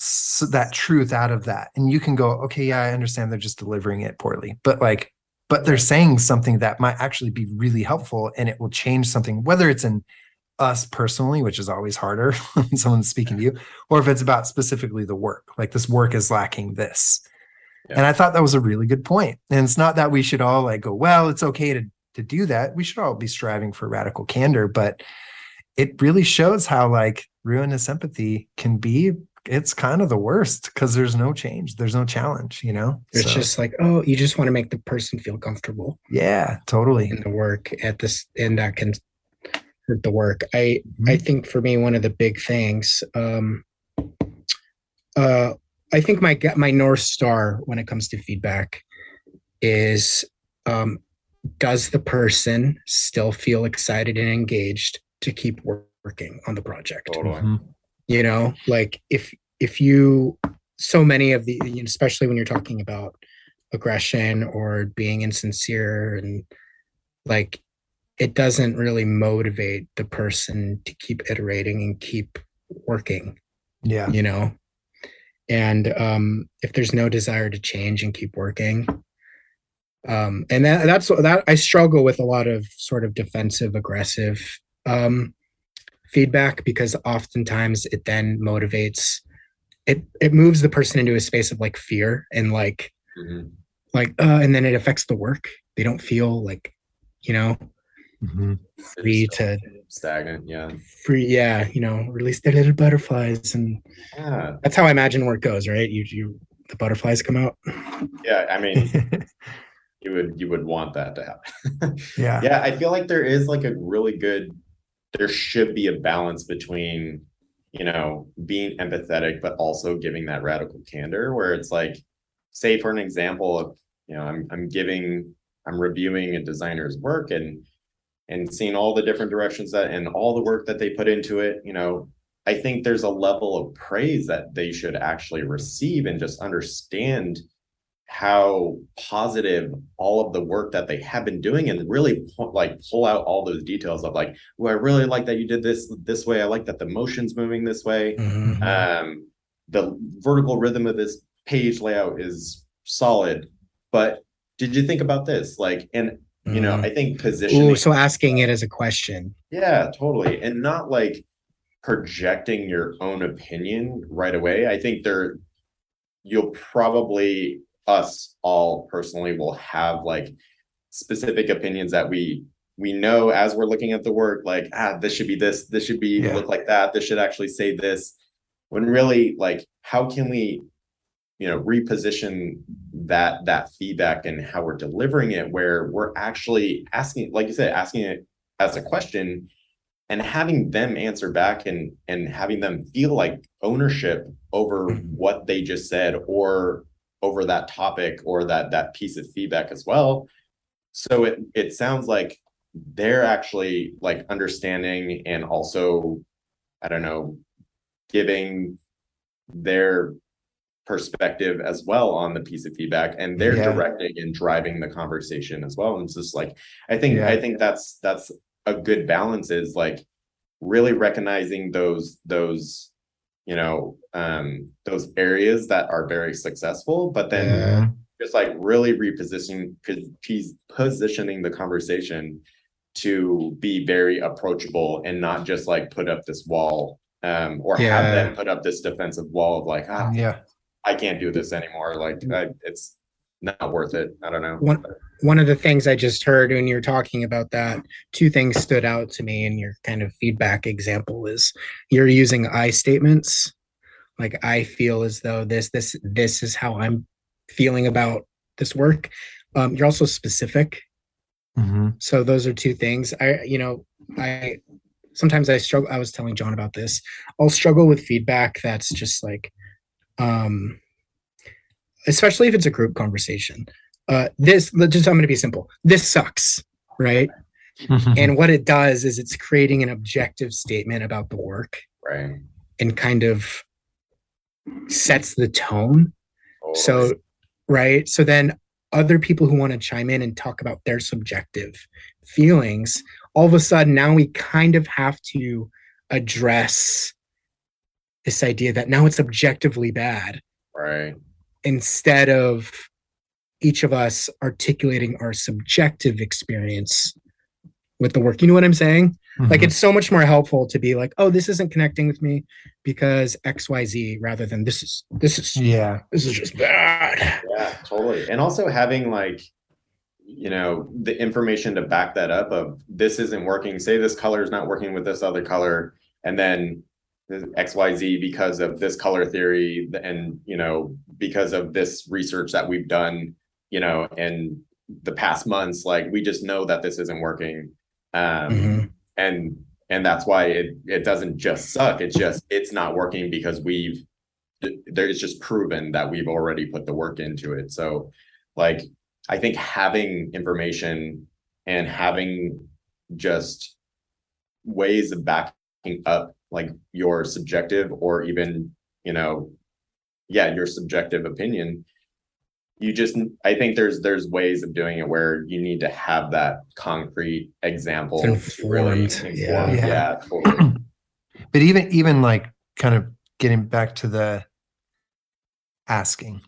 s- that truth out of that. And you can go okay yeah i understand they're just delivering it poorly. But like but they're saying something that might actually be really helpful and it will change something whether it's in us personally which is always harder when someone's speaking to you or if it's about specifically the work like this work is lacking this. Yeah. and i thought that was a really good point. And it's not that we should all like go well it's okay to to do that we should all be striving for radical candor but it really shows how like ruinous empathy can be. It's kind of the worst because there's no change there's no challenge you know? It's So, just like oh you just want to make the person feel comfortable. Yeah totally. In the work at this and that can hurt the work. I i Mhm. think for me one of the big things um uh i think my my north star when it comes to feedback is um does the person still feel excited and engaged to keep working on the project Totally. Mhm. you know like if if you so many of the especially when you're talking about aggression or being insincere and like it doesn't really motivate the person to keep iterating and keep working yeah you know and um if there's no desire to change and keep working um and that, that's that i struggle with a lot of sort of defensive aggressive um feedback because oftentimes it then motivates it it moves the person into a space of like fear and like Mhm. like uh and then it affects the work they don't feel like you know Mhm. free They're to stagnant. Yeah. free yeah you know release their little butterflies and Yeah. that's how i imagine work goes right you you the butterflies come out Yeah. I mean, you would you would want that to happen. yeah yeah, I feel like there is like a really good there should be a balance between, you know, being empathetic but also giving that radical candor where it's like say for an example of, you know, I'm I'm giving I'm reviewing a designer's work and and seeing all the different directions that and all the work that they put into it, you know, I think there's a level of praise that they should actually receive and just understand how positive all of the work that they have been doing and really like pull out all those details of like well i really like that you did this this way i like that the motion's moving this way Mhm. um the vertical rhythm of this page layout is solid but did you think about this like and you know Mhm. i think positioning Ooh, so asking it as a question. yeah, totally. And not like projecting your own opinion right away. I think there you'll probably us all personally will have like specific opinions that we we know as we're looking at the work like ah this should be this this should be Yeah. look like that this should actually say this when really like how can we you know reposition that that feedback and how we're delivering it where we're actually asking like you said asking it as a question and having them answer back and and having them feel like ownership over Mhm. what they just said or over that topic or that that piece of feedback as well so it it sounds like they're actually like understanding and also i don't know giving their perspective as well on the piece of feedback and they're Yeah. directing and driving the conversation as well and it's just like i think Yeah. i think that's that's a good balance is like really recognizing those those you know um those areas that are very successful but then Yeah. just like really repositioning positioning the conversation to be very approachable and not just like put up this wall um or Yeah. have them put up this defensive wall of like ah Yeah. i can't do this anymore like I, it's not worth it i don't know One one of the things I just heard when you're talking about that, two things stood out to me in your kind of feedback example is you're using I statements. Like I feel as though this, this, this is how I'm feeling about this work. Um, you're also specific. hmm So those are two things. I, you know, I sometimes I struggle. I was telling John about this. I'll struggle with feedback that's just like, um, especially if it's a group conversation. Uh, this just I'm going to be simple. This sucks, right? And what it does is it's creating an objective statement about the work right and kind of sets the tone so right so then other people who want to chime in and talk about their subjective feelings all of a sudden now we kind of have to address this idea that now it's objectively bad right instead of each of us articulating our subjective experience with the work. You know what i'm saying? Like Mhm. it's so much more helpful to be like oh this isn't connecting with me because xyz rather than this is this is yeah. this is just bad. Yeah totally. And also having like you know the information to back that up of this isn't working. Say this color is not working with this other color and then the xyz because of this color theory and you know because of this research that we've done you know in the past months like we just know that this isn't working. Um Mhm. and and that's why it it doesn't just suck. It's just it's not working because we've there it's just proven that we've already put the work into it. So like i think having information and having just ways of backing up like your subjective or even you know yeah your subjective opinion you just i think there's there's ways of doing it where you need to have that concrete example It's to really informed, yeah. Yeah. yeah totally but even even like kind of getting back to the asking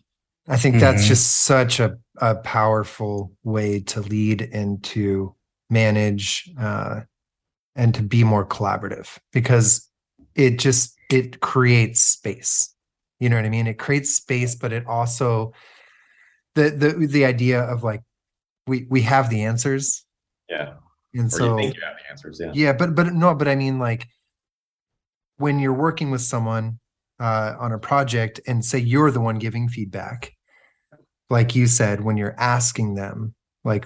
i think that's Mhm. just such a, a powerful way to lead and to manage uh, and to be more collaborative because it just it creates space. You know what i mean? It creates space but it also the the the idea of like we we have the answers. Yeah. And or so you think you have the answers yeah. Yeah but but no but i mean like when you're working with someone uh, on a project and say you're the one giving feedback like you said when you're asking them like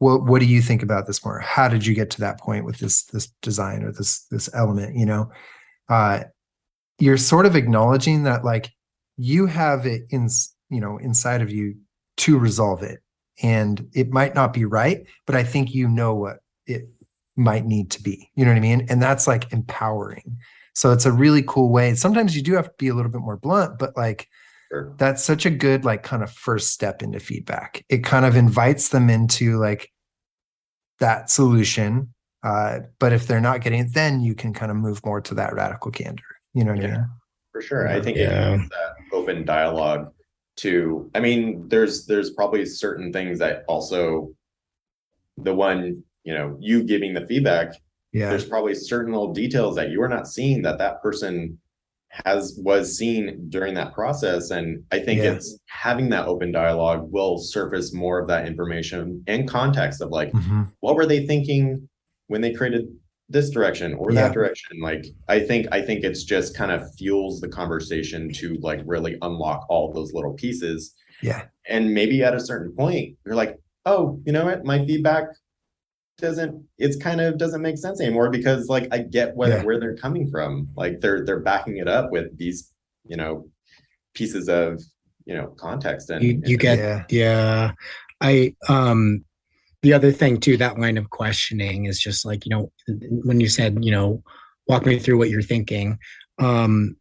what what do you think about this more? How did you get to that point with this this design or this this element? You know uh you're sort of acknowledging that like you have it in you know inside of you to resolve it and it might not be right but i think you know what it might need to be. You know what I mean? And that's like empowering. So it's a really cool way. Sometimes you do have to be a little bit more blunt, but like Sure. that's such a good like kind of first step into feedback. It kind of invites them into like that solution. Uh, but if they're not getting it, then you can kind of move more to that radical candor. You know what I Yeah. mean? For sure. I think Yeah. it that open dialogue to I mean, there's there's probably certain things that also the one, you know, you giving the feedback, Yeah. there's probably certain little details that you are not seeing that that person has was seen during that process and i think Yeah. it's having that open dialogue will surface more of that information and context of like Mhm. what were they thinking when they created this direction or Yeah. that direction like i think i think it's just kind of fuels the conversation to like really unlock all those little pieces Yeah. and maybe at a certain point you're like oh you know what my feedback doesn't it's kind of doesn't make sense anymore because like i get what, Yeah. where they're coming from like they're they're backing it up with these you know pieces of you know context and You, you get Yeah. yeah. I um the other thing too, that line of questioning is just like, you know, when you said, you know, walk me through what you're thinking. Um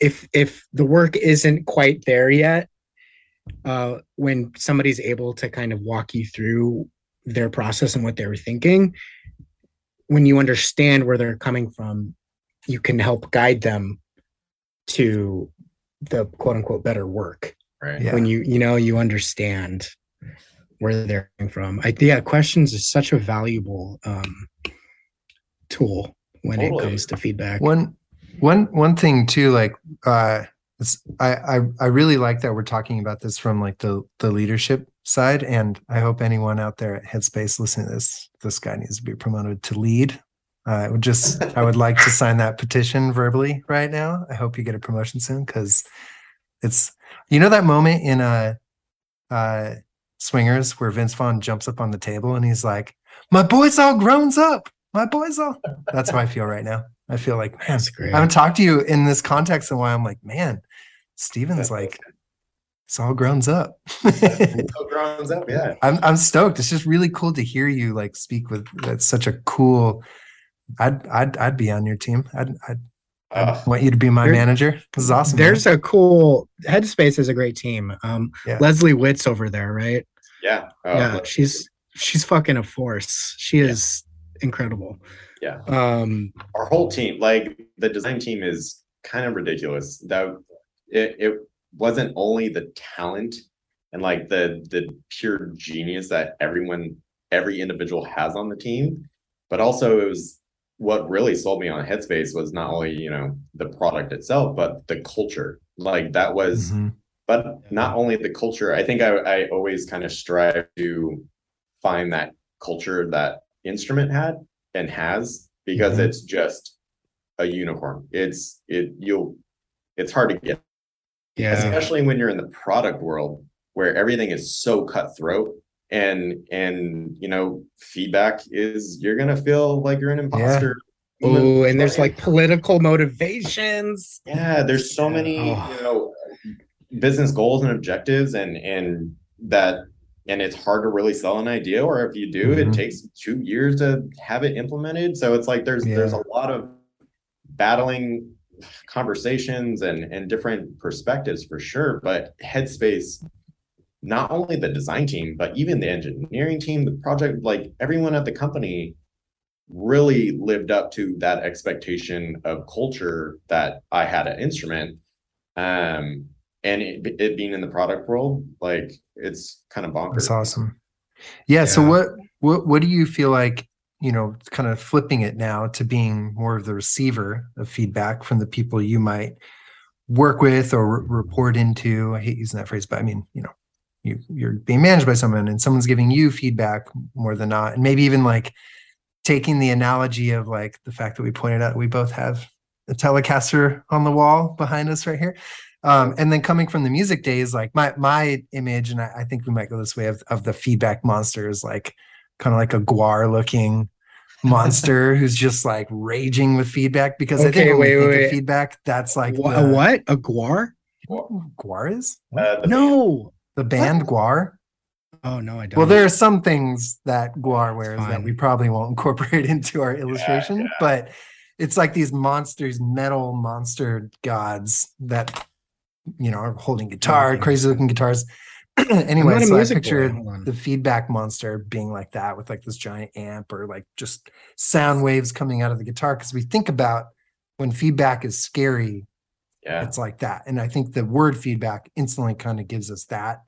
if if the work isn't quite there yet, uh when somebody's able to kind of walk you through their process and what they were thinking, when you understand where they're coming from, you can help guide them to the quote unquote better work right Yeah. when you you know you understand where they're coming from. I yeah questions is such a valuable um tool when Totally. it comes to feedback. One one one thing too like uh it's, I, I i really like that we're talking about this from like the the leadership side and i hope anyone out there at headspace listening to this this guy needs to be promoted to lead. Uh, I would just i would like to sign that petition verbally right now. I hope you get a promotion soon because it's you know that moment in a uh swingers where vince vaughn jumps up on the table and he's like my boy's all grown up my boy's all that's how i feel right now i feel like man I haven't talked to you in this context in a while. I'm like, man, Steven's like, it's all grown up. so grown up yeah I'm I'm stoked. It's just really cool to hear you like speak with that's such a cool. I'd I'd I'd be on your team. I'd I'd, I'd want you to be my There- manager. This is awesome. man. there's a cool headspace is a great team um Yeah. leslie witt's over there right yeah Oh, yeah look, she's she's fucking a force she is incredible Yeah. um our whole team like the design team is kind of ridiculous that it, it wasn't only the talent and like the the pure genius that everyone every individual has on the team but also it was what really sold me on headspace was not only you know the product itself but the culture like that was Mhm. but not only the culture i think i, I always kind of strive to find that culture that instrument had and has because Mhm. it's just a unicorn it's it you'll it's hard to get yeah especially when you're in the product world where everything is so cutthroat and and you know feedback is you're gonna feel like you're an imposter. Oh and there's like political motivations. Yeah there's so many Oh. you know business goals and objectives and and that and it's hard to really sell an idea or if you do Mhm. it takes two years to have it implemented. So it's like there's there's a lot of battling conversations and and different perspectives for sure but headspace not only the design team but even the engineering team the project like everyone at the company really lived up to that expectation of culture that I had at Instrument. Um, and it, it being in the product world, like it's kind of bonkers. That's awesome. Yeah. So what what what do you feel like? You know, kind of flipping it now to being more of the receiver of feedback from the people you might work with or re- report into. I hate using that phrase, but I mean, you know, you you're being managed by someone and someone's giving you feedback more than not, and maybe even like taking the analogy of like the fact that we pointed out we both have a telecaster on the wall behind us right here. Um, and then coming from the music days like my my image and I, I think we might go this way of, of the feedback monster is like kind of like a GWAR looking monster who's just like raging with feedback. Because I think when wait, we think wait, of feedback that's like Wha- the, a what? A GWAR? You know GWAR is? Uh, the- no the band GWAR Oh no, I don't. Well, there are some things that GWAR wears that we probably won't incorporate into our illustration, yeah. but it's like these monsters, metal monster gods that you know are holding guitar, Okay. crazy looking guitars. anyway, so I picture the feedback monster being like that with like this giant amp or like just sound waves coming out of the guitar. Because we think about when feedback is scary, Yeah. it's like that. And I think the word feedback instantly kind of gives us that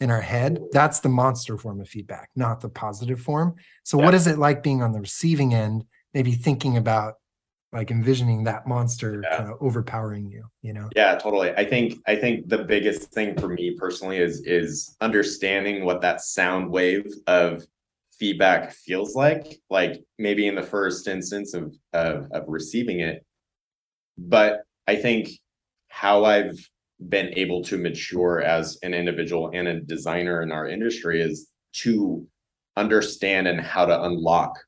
in our head. That's the monster form of feedback, not the positive form. So, what Yeah. is it like being on the receiving end? Maybe thinking about like envisioning that monster Yeah. kind of overpowering you, you know? Yeah, totally. I think I think the biggest thing for me personally is is understanding what that sound wave of feedback feels like. Like maybe in the first instance of of, of receiving it, but I think how I've been able to mature as an individual and a designer in our industry is to understand and how to unlock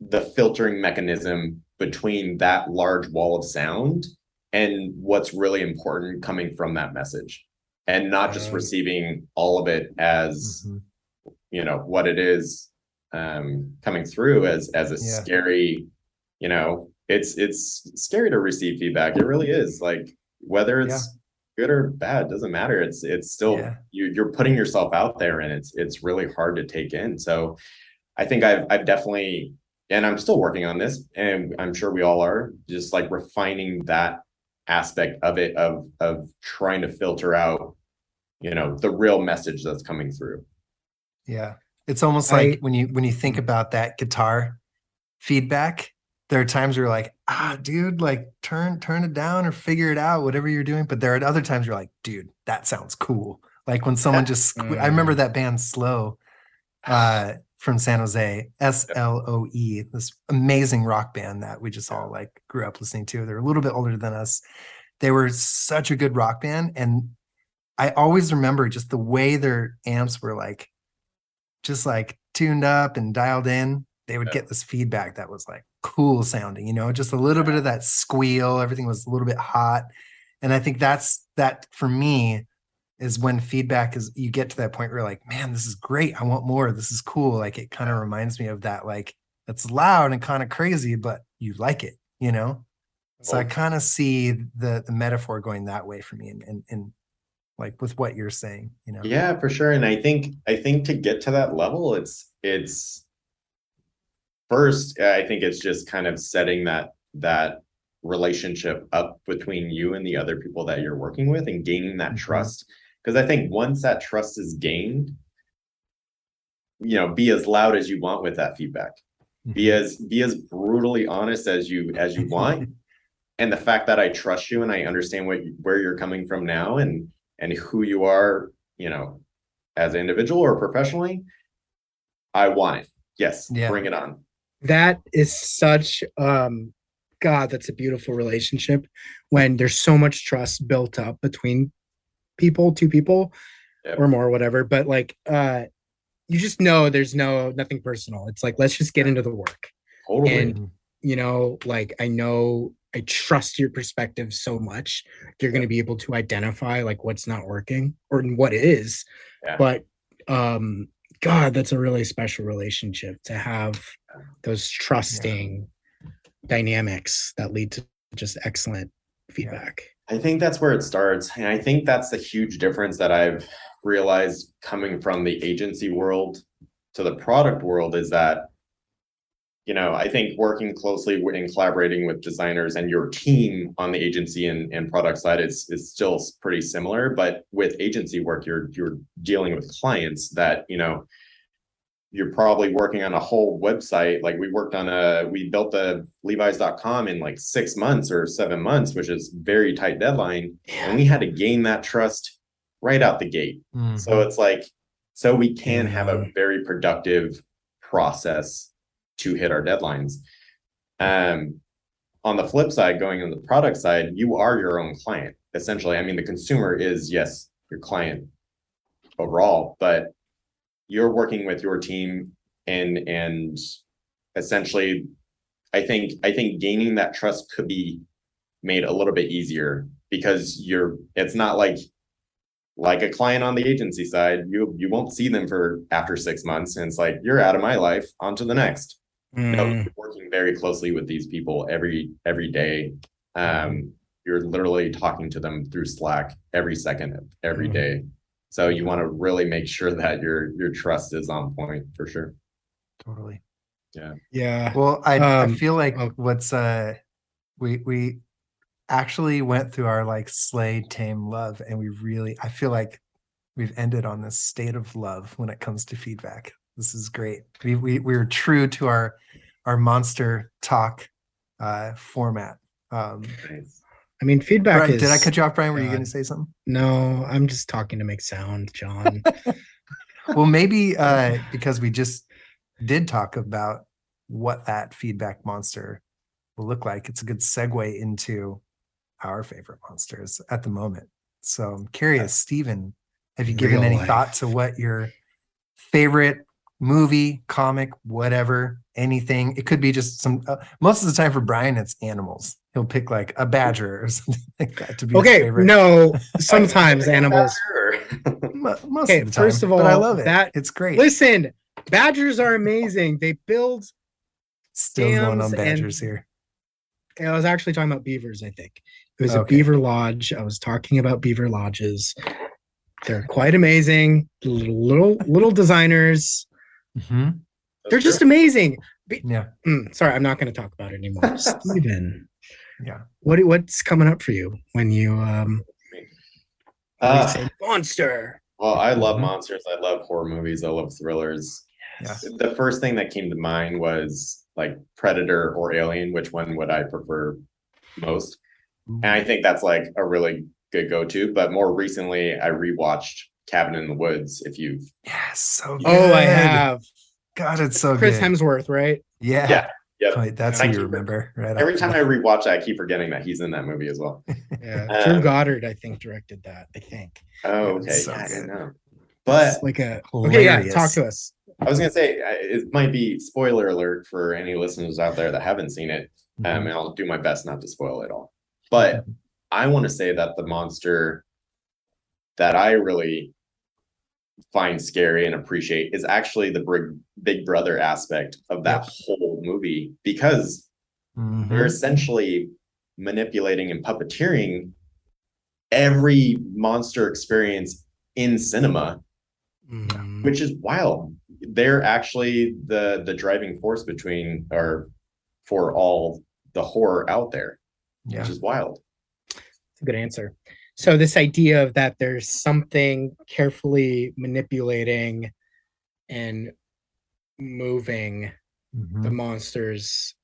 the filtering mechanism between that large wall of sound and what's really important coming from that message. And not just receiving all of it as Mhm. you know what it is um coming through as as a Yeah. scary you know it's it's scary to receive feedback. It really is. Like whether it's good or bad doesn't matter it's it's still Yeah. you, you're putting yourself out there and it's it's really hard to take in so i think i've i've definitely and i'm still working on this and i'm sure we all are just like refining that aspect of it of of trying to filter out you know the real message that's coming through Yeah. It's almost I- like when you when you think about that guitar feedback, there are times where you're like, ah, dude, like turn turn it down or figure it out, whatever you're doing. But there are other times you're like, dude, that sounds cool. Like when someone just sque- I remember Mm. that band Sloe uh from San Jose, S L O E, this amazing rock band that we just all like grew up listening to. They're a little bit older than us. They were such a good rock band. And I always remember just the way their amps were like just like tuned up and dialed in, they would Yeah. get this feedback that was like cool sounding, you know, just a little bit of that squeal. Everything was a little bit hot. And I think that's that for me is when feedback is you get to that point where you're like, man, this is great. I want more. This is cool. Like it kind of reminds me of that, like it's loud and kind of crazy, but you like it, you know? So I kind of see the the metaphor going that way for me and and, and like with what you're saying, you know. Yeah, for sure. And I think I think to get to that level, it's it's first, I think it's just kind of setting that that relationship up between you and the other people that you're working with and gaining that Mhm. trust. Because I think once that trust is gained, you know, be as loud as you want with that feedback. Be Mhm. as be as brutally honest as you as you want. and the fact that I trust you and I understand what where you're coming from now and and who you are, you know, as an individual or professionally, I want it. Yes, Yeah. bring it on. That is such um god that's a beautiful relationship when there's so much trust built up between people two people or more whatever. But like uh you just know there's no nothing personal. It's like let's just get into the work. Totally. And- you know like i know i trust your perspective so much. You're going to be able to identify like what's not working or what is. Yeah. but um god that's a really special relationship to have those trusting dynamics that lead to just excellent feedback I think that's where it starts. And I think that's the huge difference that I've realized coming from the agency world to the product world is that, you know, I think working closely with- and collaborating with designers and your team on the agency and, and product side is, is still pretty similar. But with agency work, you're, you're dealing with clients that, you know, you're probably working on a whole website. Like we worked on a, we built the levi's.com in like six months or seven months, which is very tight deadline. And we had to gain that trust right out the gate. Mhm. So it's like, so we can have a very productive process to hit our deadlines. Um, on the flip side, going on the product side, you are your own client. Essentially, I mean, the consumer is yes, your client overall, but you're working with your team and and essentially I think I think gaining that trust could be made a little bit easier because you're it's not like like a client on the agency side, you you won't see them for after six months, and it's like you're out of my life, on to the next. You know, Mm, working very closely with these people every every day. Um, you're literally talking to them through Slack every second of every Mhm. day. So you want to really make sure that your your trust is on point for sure. Totally. yeah. Yeah. Well, I, I Um, feel like oh. what's uh we we actually went through our like slay tame love and we really I feel like we've ended on this state of love when it comes to feedback. This is great. We we we're true to our our monster talk uh format. Um I mean, feedback Brian, is. did I cut you off, Brian? Were you gonna say something? No, I'm just talking to make sound, John. well maybe uh because we just did talk about what that feedback monster will look like it's a good segue into our favorite monsters at the moment so i'm curious Stephen, have you given any life. thought to what your favorite movie comic whatever anything it could be just some uh, most of the time for brian it's animals he'll pick like a badger or something like that to be his okay, favorite. no, sometimes animals. Most Okay, of the time, first of but i love it that- it's great Listen, badgers are amazing. They build. Still going on dams and- Badgers here. I was actually talking about beavers. I think it was a beaver lodge. I was talking about beaver lodges. They're quite amazing. Little little designers. They're just amazing. Yeah. Mm, sorry, I'm not going to talk about it anymore. Steven. Yeah. What what's coming up for you when you um when you Uh, say monster? well, I love Mhm. monsters. I love horror movies. I love thrillers. Yeah. The first thing that came to mind was like Predator or Alien. Which one would I prefer most? And I think that's like a really good go-to. But more recently, I rewatched Cabin in the Woods. If you've Yes. So good. Oh, I have God, it's so Chris good. Hemsworth, right? Yeah. Yeah, yep. Wait, that's I who you keep- remember, right? every time the I rewatch that, I keep forgetting that he's in that movie as well. Yeah, Um, Drew Goddard, I think, directed that. I think. Oh, okay. so yeah, I didn't know. But It's like a okay, yeah. Talk to us. I was gonna say it might be spoiler alert for any listeners out there that haven't seen it. Um, Mhm. and I'll do my best not to spoil it all. But I want to say that the monster that I really find scary and appreciate is actually the big big brother aspect of that Yep. whole movie because Mhm. they're essentially manipulating and puppeteering every monster experience in cinema Mm, which is wild. They're actually the the driving force between or for all the horror out there, Yeah. which is wild. it's a good answer. So this idea of that there's something carefully manipulating and moving the Mhm. monsters,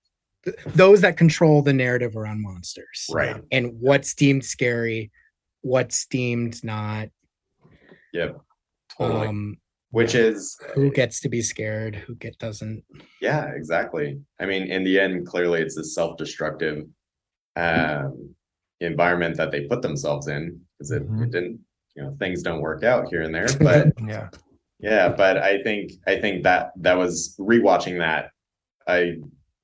th- those that control the narrative around monsters, Right. and what's deemed scary, what's deemed not. Yep. Totally. Um, which is who gets to be scared, who get doesn't. yeah, exactly. I mean, in the end, clearly it's a self-destructive um environment that they put themselves in because it, Mhm. it didn't, you know, things don't work out here and there. But Yeah. Yeah, but I think I think that that was rewatching that. I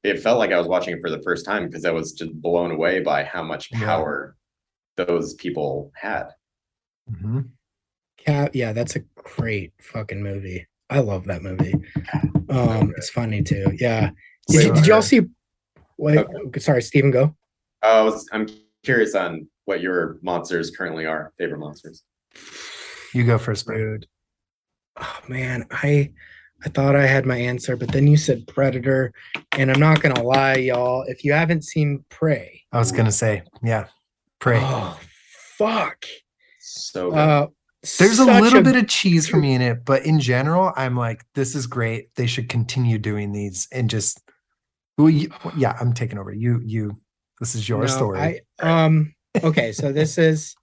it felt like I was watching it for the first time because I was just blown away by how much Yeah. power those people had. Mhm. Cat, yeah, that's a great fucking movie. I love that movie. Um, it's funny too. Yeah. Did, you, did y'all see? Wait, sorry, Stephen, go. Was I'm curious on what your monsters currently are, favorite monsters. You go first, Brian. Dude. Oh man, I I thought I had my answer, but then you said Predator, and I'm not gonna lie, y'all. If you haven't seen Prey, I was gonna say, yeah. Prey. oh fuck. So good. Uh, There's a such little bit of cheese for me in it, but in general, I'm like, this is great. They should continue doing these and just. Well, you, yeah, I'm taking over. You, you. This is your No, story. I um okay, so this is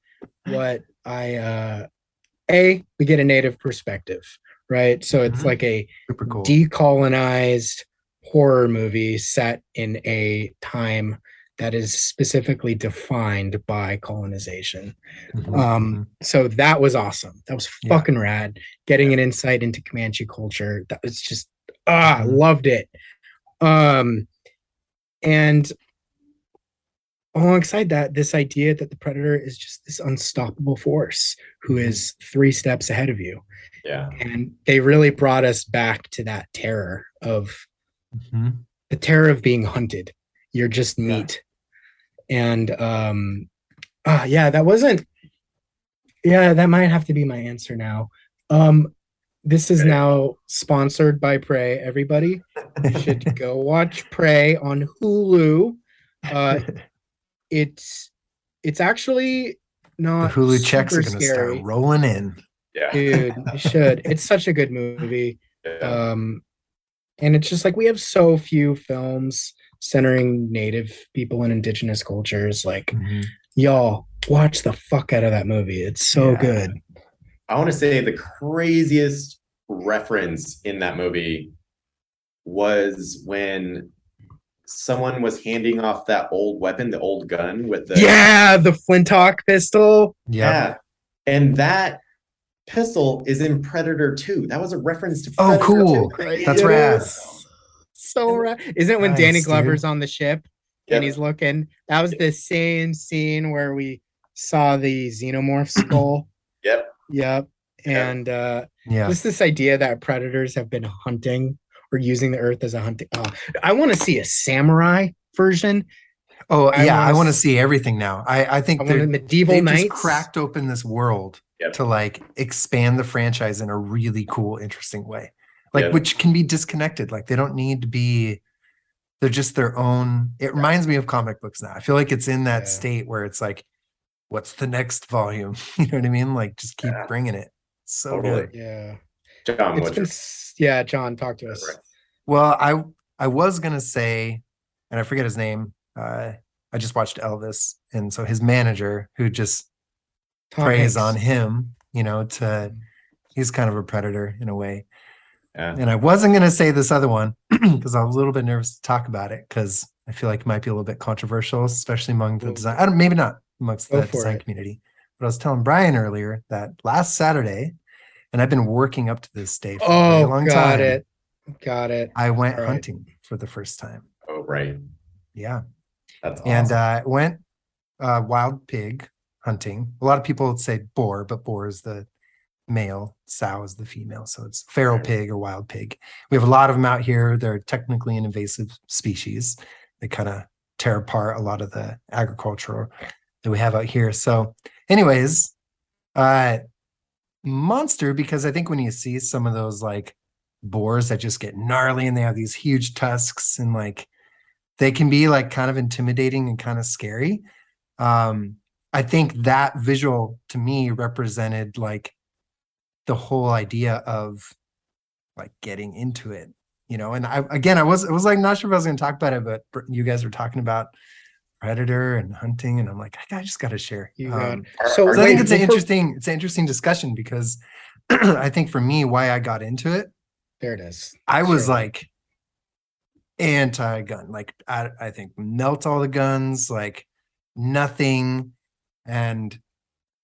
what I uh A, we get a native perspective, right? So it's Mhm. like a Super cool. decolonized horror movie set in a time that is specifically defined by colonization. Mhm, Um, so that was awesome. That was Yeah. fucking rad. Getting an insight into Comanche culture. That was just ah, I Mhm. loved it. Um, and alongside that, this idea that the predator is just this unstoppable force who is three steps ahead of you. Yeah. And they really brought us back to that terror of Mhm. the terror of being hunted. You're just Yeah. meat. And um ah yeah, that wasn't yeah, that might have to be my answer now. Um this is Okay. now sponsored by Prey. Everybody you should go watch Prey on Hulu. Uh it's it's actually the not Hulu checks are going to scary. start rolling in. Yeah. Dude, you should. It's such a good movie. yeah. Um, and it's just like we have so few films centering native people and indigenous cultures. Like, Mhm. y'all watch the fuck out of that movie. It's so Yeah. good. I want to say the craziest reference in that movie was when someone was handing off that old weapon, the old gun with the yeah, the Flintlock pistol. Yeah. yeah. And that pistol is in Predator 2. That was a reference to Oh, cool. 2. That's It rad. So rad. Isn't it when Nice, Danny dude. Glover's on the ship Yep. and he's looking? That was the same scene where we saw the xenomorph skull. Yep. Yep. And uh Yeah. just this idea that predators have been hunting or using the earth as a hunting. Oh, I want to see a samurai version. Oh I yeah, I wanna want to see everything now. I I think I they're medieval they've knights. just cracked open this world Yep. to like expand the franchise in a really cool, interesting way. Like Yep. which can be disconnected. Like they don't need to be. They're just their own. It reminds me of comic books now. I feel like it's in that Yeah. state where it's like, what's the next volume? You know what I mean? Like just keep Yeah. bringing it. So Totally. good. Yeah. John, It's what's been your s- yeah, John, talk to us. Well, I I was gonna say, and I forget his name. Uh, I just watched Elvis, and so his manager, who just Tom preys Hanks. on him, you know, to he's kind of a predator in a way. Yeah. And I wasn't gonna say this other one because I was a little bit nervous to talk about it because I feel like it might be a little bit controversial, especially among the design. I don't, maybe not amongst Go the design it. community. But I was telling Brian earlier that last Saturday, and I've been working up to this day for a Oh, long got time. Got it. Got it. I went All right. hunting for the first time. Oh, right. Yeah. That's awesome. and uh, went uh, wild pig hunting. A lot of people would say boar, but boar is the male, sow is the female, so it's feral Right. pig or wild pig. We have a lot of them out here. They're technically an invasive species. They kind of tear apart a lot of the agriculture that we have out here. So, anyways, uh, monster because I think when you see some of those like boars that just get gnarly and they have these huge tusks and like they can be like kind of intimidating and kind of scary. Um, I think that visual to me represented like the whole idea of like getting into it, you know. And I again, I was I was like not sure if I was going to talk about it, but you guys were talking about predator and hunting, and I'm like, I just got to share. You Um, Are- So are so I think it's an interesting it's an interesting discussion because I think for me why I got into it There it is. I was Sure. like anti-gun. Like I, I think melt all the guns, like nothing, and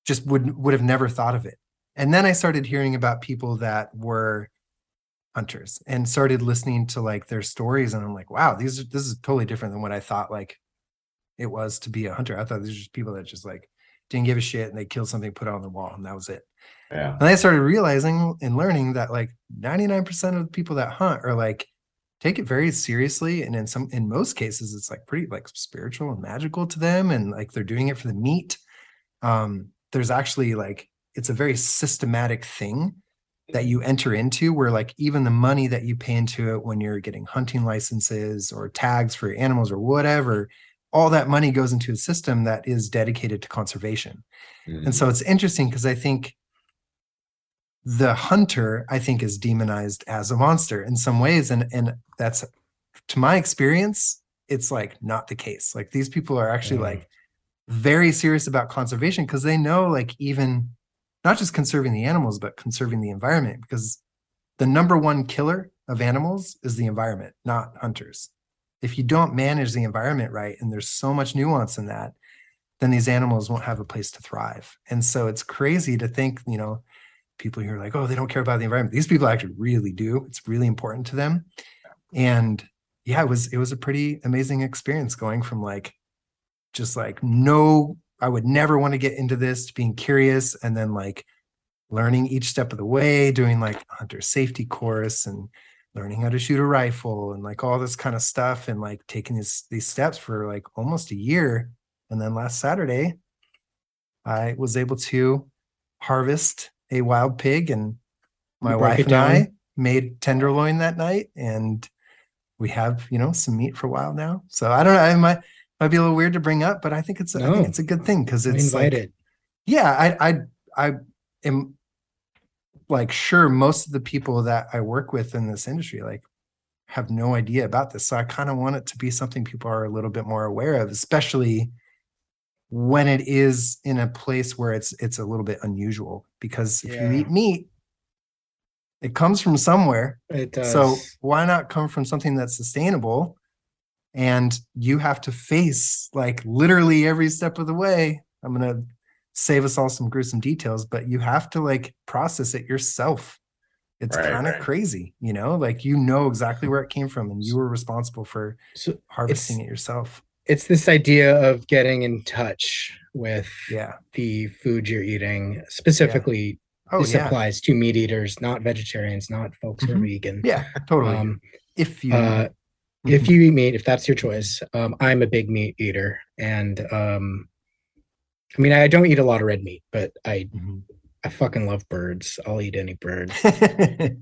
just would would have never thought of it. And then I started hearing about people that were hunters and started listening to like their stories, and I'm like, wow, these are this is totally different than what I thought like it was to be a hunter. I thought these were just people that just like didn't give a shit and they killed something, put it on the wall, and that was it. yeah. And I started realizing and learning that like 99% of the people that hunt are like take it very seriously. And in some in most cases, it's like pretty like spiritual and magical to them. And like they're doing it for the meat. Um, there's actually like it's a very systematic thing that you enter into where like even the money that you pay into it when you're getting hunting licenses or tags for your animals or whatever, all that money goes into a system that is dedicated to conservation. And so it's interesting because I think the hunter, I think, is demonized as a monster in some ways. And and that's to my experience, it's like not the case. Like these people are actually Mm. like very serious about conservation because they know like even not just conserving the animals, but conserving the environment because the number one killer of animals is the environment, not hunters. If you don't manage the environment right, and there's so much nuance in that, then these animals won't have a place to thrive. And so it's crazy to think, you know, people who are like, oh, they don't care about the environment. These people actually really do. It's really important to them. And yeah, it was it was a pretty amazing experience going from like just like no i would never want to get into this to being curious and then like learning each step of the way doing like hunter safety course and learning how to shoot a rifle and like all this kind of stuff and like taking these these steps for like almost a year. And then last saturday i was able to harvest a wild pig and my wife and i made tenderloin that night and we have you know some meat for a while now. So i don't know i might might be a little weird to bring up but i think it's i think it's a good thing because it's like, invited. yeah i i i am like sure most of the people that i work with in this industry like have no idea about this so i kind of want it to be something people are a little bit more aware of especially when it is in a place where it's it's a little bit unusual because if Yeah. you eat meat it comes from somewhere It does. so why not come from something that's sustainable? And you have to face like literally every step of the way. I'm gonna save us all some gruesome details, but you have to like process it yourself. It's Right, kind of right. crazy, you know, like you know exactly where it came from and you were responsible for So harvesting it yourself. it's this idea of getting in touch with Yeah. the food you're eating. Specifically, Oh this yeah. applies to meat eaters, not vegetarians, not folks who are Mhm. vegan. Yeah, totally. Um, if you uh, if you eat meat, if that's your choice, um, I'm a big meat eater, and um, I mean, I don't eat a lot of red meat, but I Mhm. I fucking love birds. I'll eat any bird.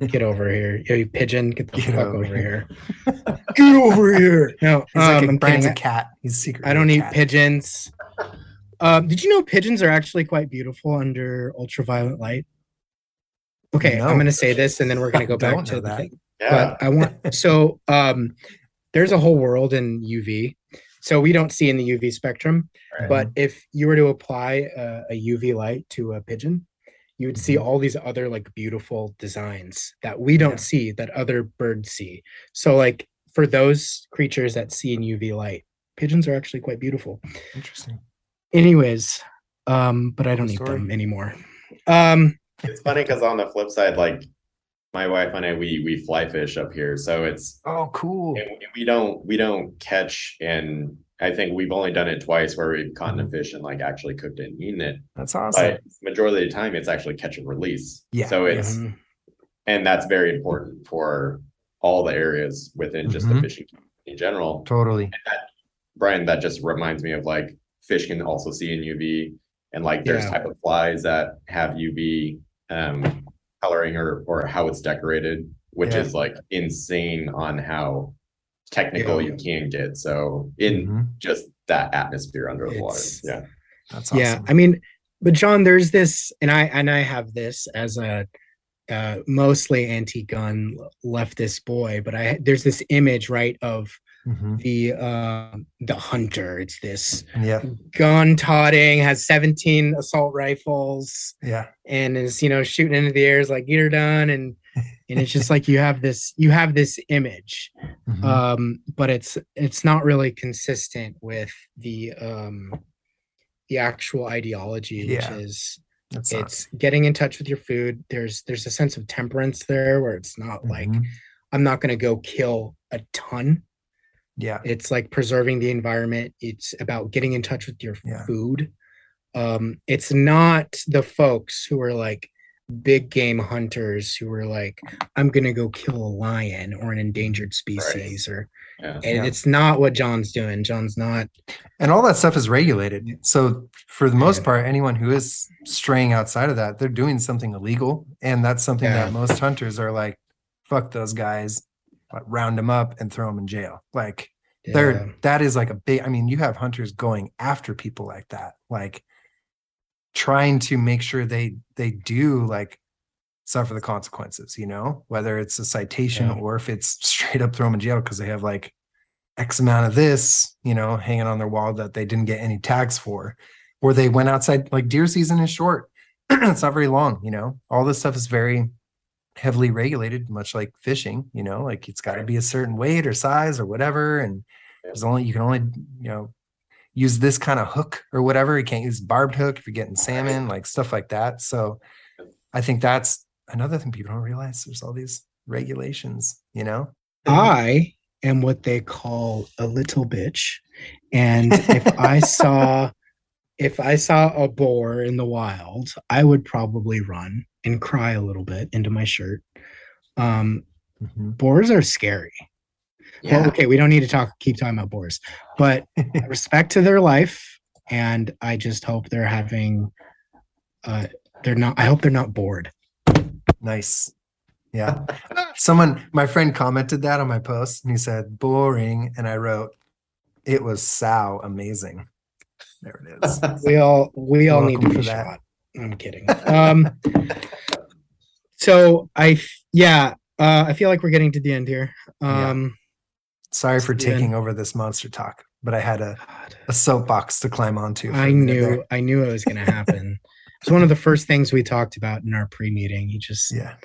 Get over here, yo, you pigeon, get the Get fuck over over, here. here. Get over here. No, like um, a, I'm Brian's kidding. a cat. He's secretly I don't eat cat. pigeons. Um, did you know pigeons are actually quite beautiful under ultraviolet light? Okay, No. I'm gonna say this and then we're gonna go back to the that. thing. Yeah. But I want so um there's a whole world in UV. So we don't see in the UV spectrum, Right. but if you were to apply a, a UV light to a pigeon, you would see Mhm. all these other like beautiful designs that we don't Yeah. see that other birds see. So like for those creatures that see in UV light, pigeons are actually quite beautiful. Interesting. Anyways, um, but I don't Cool eat story. them anymore. Um, it's funny because on the flip side, like my wife and I, we we fly fish up here, so it's Oh, cool. and we- don't we don't catch and I think we've only done it twice where we've caught Mm-hmm. a fish and like actually cooked it and eaten it. That's awesome. But majority of the time, it's actually catch and release. Yeah, So it's mhm. and that's very important for all the areas within just Mhm. the fishing in general. Totally. Brian, that just reminds me of like fish can also see in UV, and like there's Yeah. type of flies that have UV um, coloring or or how it's decorated, which Yeah. is like insane on how technical Yeah. you can get. So in Mhm. just that atmosphere under the water, yeah, That's yeah. I mean, but John, there's this, and I and I have this as a uh, mostly anti-gun leftist boy, but I there's this image right of Mhm. the uh, the hunter. It's this Yeah. gun totting, has 17 assault rifles, Yeah. and is you know shooting into the air is like you're done and and it's just like you have this you have this image Mhm. um but it's it's not really consistent with the um the actual ideology which Yeah. is That's not- it's getting in touch with your food there's there's a sense of temperance there where it's not like Mhm. i'm not going to go kill a ton yeah. it's like preserving the environment it's about getting in touch with your Yeah. food um it's not the folks who are like big game hunters who are like i'm gonna go kill a lion or an endangered species or yeah. and Yeah. it's not what john's doing john's not And all that stuff is regulated. So for the most Yeah. part, anyone who is straying outside of that, they're doing something illegal. And that's something Yeah. that most hunters are like, fuck those guys, like, round them up and throw them in jail. Like yeah, there that is like a big i mean you have hunters going after people like that like trying to make sure they they do like suffer the consequences you know whether it's a citation Yeah. or if it's straight up throw them in jail because they have like x amount of this you know hanging on their wall that they didn't get any tags for or they went outside like deer season is short it's not very long you know all this stuff is very heavily regulated much like fishing you know like it's got to be a certain weight or size or whatever and there's only you can only you know use this kind of hook or whatever. You can't use barbed hook if you're getting salmon like stuff like that. So i think that's another thing people don't realize there's all these regulations you know? I am what they call a little bitch And if I saw if I saw a boar in the wild, I would probably run and cry a little bit into my shirt. Um, Mhm. boars are scary. Yeah. Well, okay, we don't need to talk keep talking about boars, but respect to their life, and I just hope they're having uh they're not I hope they're not bored. Nice. Yeah. Someone, my friend commented that on my post and he said, boring. And I wrote, it was sow amazing. There it is. We all we all need to be for that. shot. I'm kidding. Um so I, yeah, uh I feel like we're getting to the end here. Yeah. Um Sorry for taking over this monster talk, but I had a, a soapbox to climb onto. I knew there. I knew it was gonna happen. It's one of the first things we talked about in our pre-meeting. He just Yeah.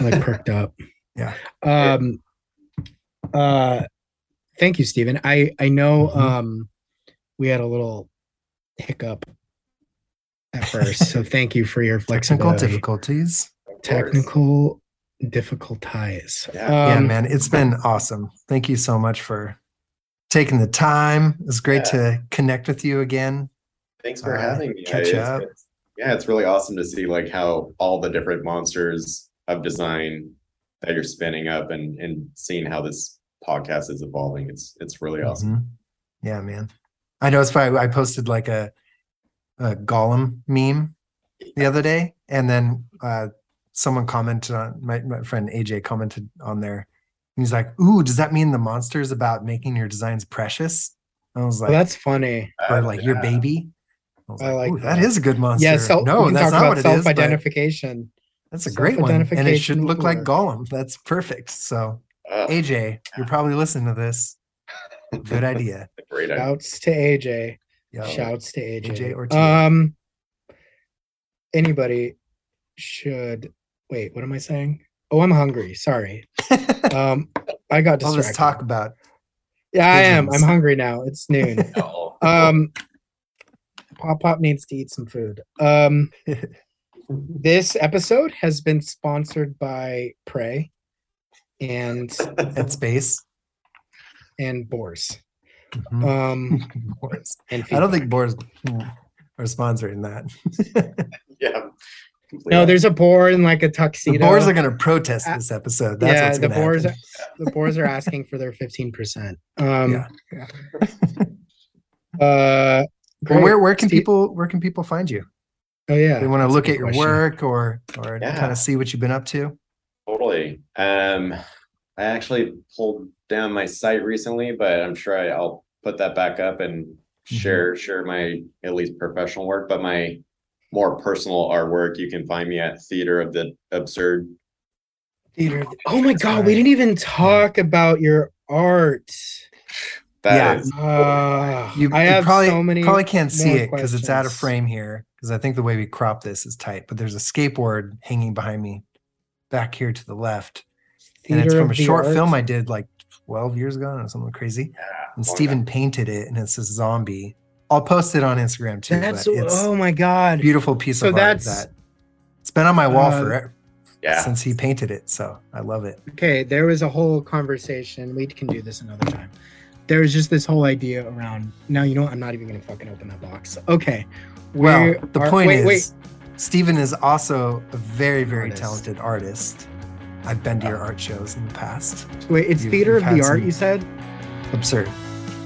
like perked up. Yeah. Um uh thank you, Stephen. I I know Mhm. um we had a little hiccup at first. so thank you for your Technical difficulties. Technical difficulties. Yeah. yeah, Um, man. It's been awesome. Thank you so much for taking the time. It's great Yeah. to connect with you again. Thanks for uh, having me. catch It's- up. it's- yeah, it's really awesome to see like how all the different monsters of design that you're spinning up and and seeing how this podcast is evolving. It's it's really awesome. Mhm. Yeah, man. I know it's funny. I posted like a, a Gollum meme the other day, and then uh, someone commented on my, my friend AJ commented on there. And he's like, "Ooh, does that mean the monster is about making your designs precious?" I was well, like, that's funny. "Or Uh, like your yeah. baby." I, was I like "Ooh, that that. is a good monster. Yeah, self, no, we can that's not about what it is. self-identification. That's a great one, and it Self-identification should will look like work. Gollum. That's perfect. So, Ugh, AJ, you're probably listening to this. Good idea. great idea. Shouts to AJ. Yeah. Shouts to AJ. AJ or um anybody should wait, what am I saying? Oh, I'm hungry. Sorry. Um I got distracted. this talk about yeah, I am. I'm hungry now. It's noon. Oh. um Pop Pop needs to eat some food. Um this episode has been sponsored by Prey and at space. and Boars. Mhm. Um Boars. and I don't think Boars are sponsoring that. yeah. no, there's a boar in like a tuxedo. the. Boars are going to protest this episode. That's yeah, what's the boars. happen. the boars are asking for their fifteen percent. Um, Yeah, yeah. Uh, Well, where where can Steve- people where can people find you? Oh yeah, They want to look at your question. work or or Yeah. kind of see what you've been up to. Totally. Um, I actually pulled down my site recently, but I'm sure I, I'll put that back up and Mm-hmm. share share my at least professional work. But my more personal artwork, you can find me at Theater of the Absurd. Theater. Oh my god, we didn't even talk about your art. That Yeah. is- Uh, You, I you have probably so many. probably can't see it because it's out of frame here. Because I think the way we crop this is tight. But there's a skateboard hanging behind me, back here to the left, and it's from a short Art. film I did like 12 years ago or something crazy. yeah, And long Steven time. painted it, and it's a zombie. I'll post it on Instagram too. That's but it's oh my god. beautiful piece So of art that's- that it's been on my wall Uh, for Yeah. since he painted it. So I love it. Okay, there was a whole conversation. We can do this another time. There was just this whole idea around. Now you know what? I'm not even gonna fucking open that box. Okay. Well, the are- point wait, is, wait. Stephen is also a very, very Artist. talented artist. I've been to your art shows in the past. Wait, it's You've- theater of the art. You said Absurd.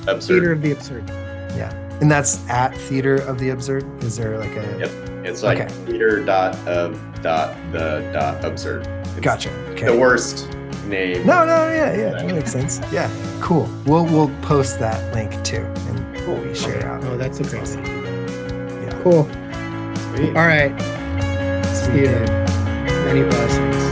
Absurd. theater of the absurd. Yeah. And that's at Theater of the Absurd. Is there like a Yep. It's like Okay. theater dot of dot the dot absurd. It's gotcha? Okay. The worst name. No, no, yeah, yeah, that makes sense. Yeah, cool. We'll we'll post that link too, and Cool. we share it out. Oh, that's a great Awesome. Yeah. Cool. Sweet. All right. Sweet, Steven. dude. Many blessings.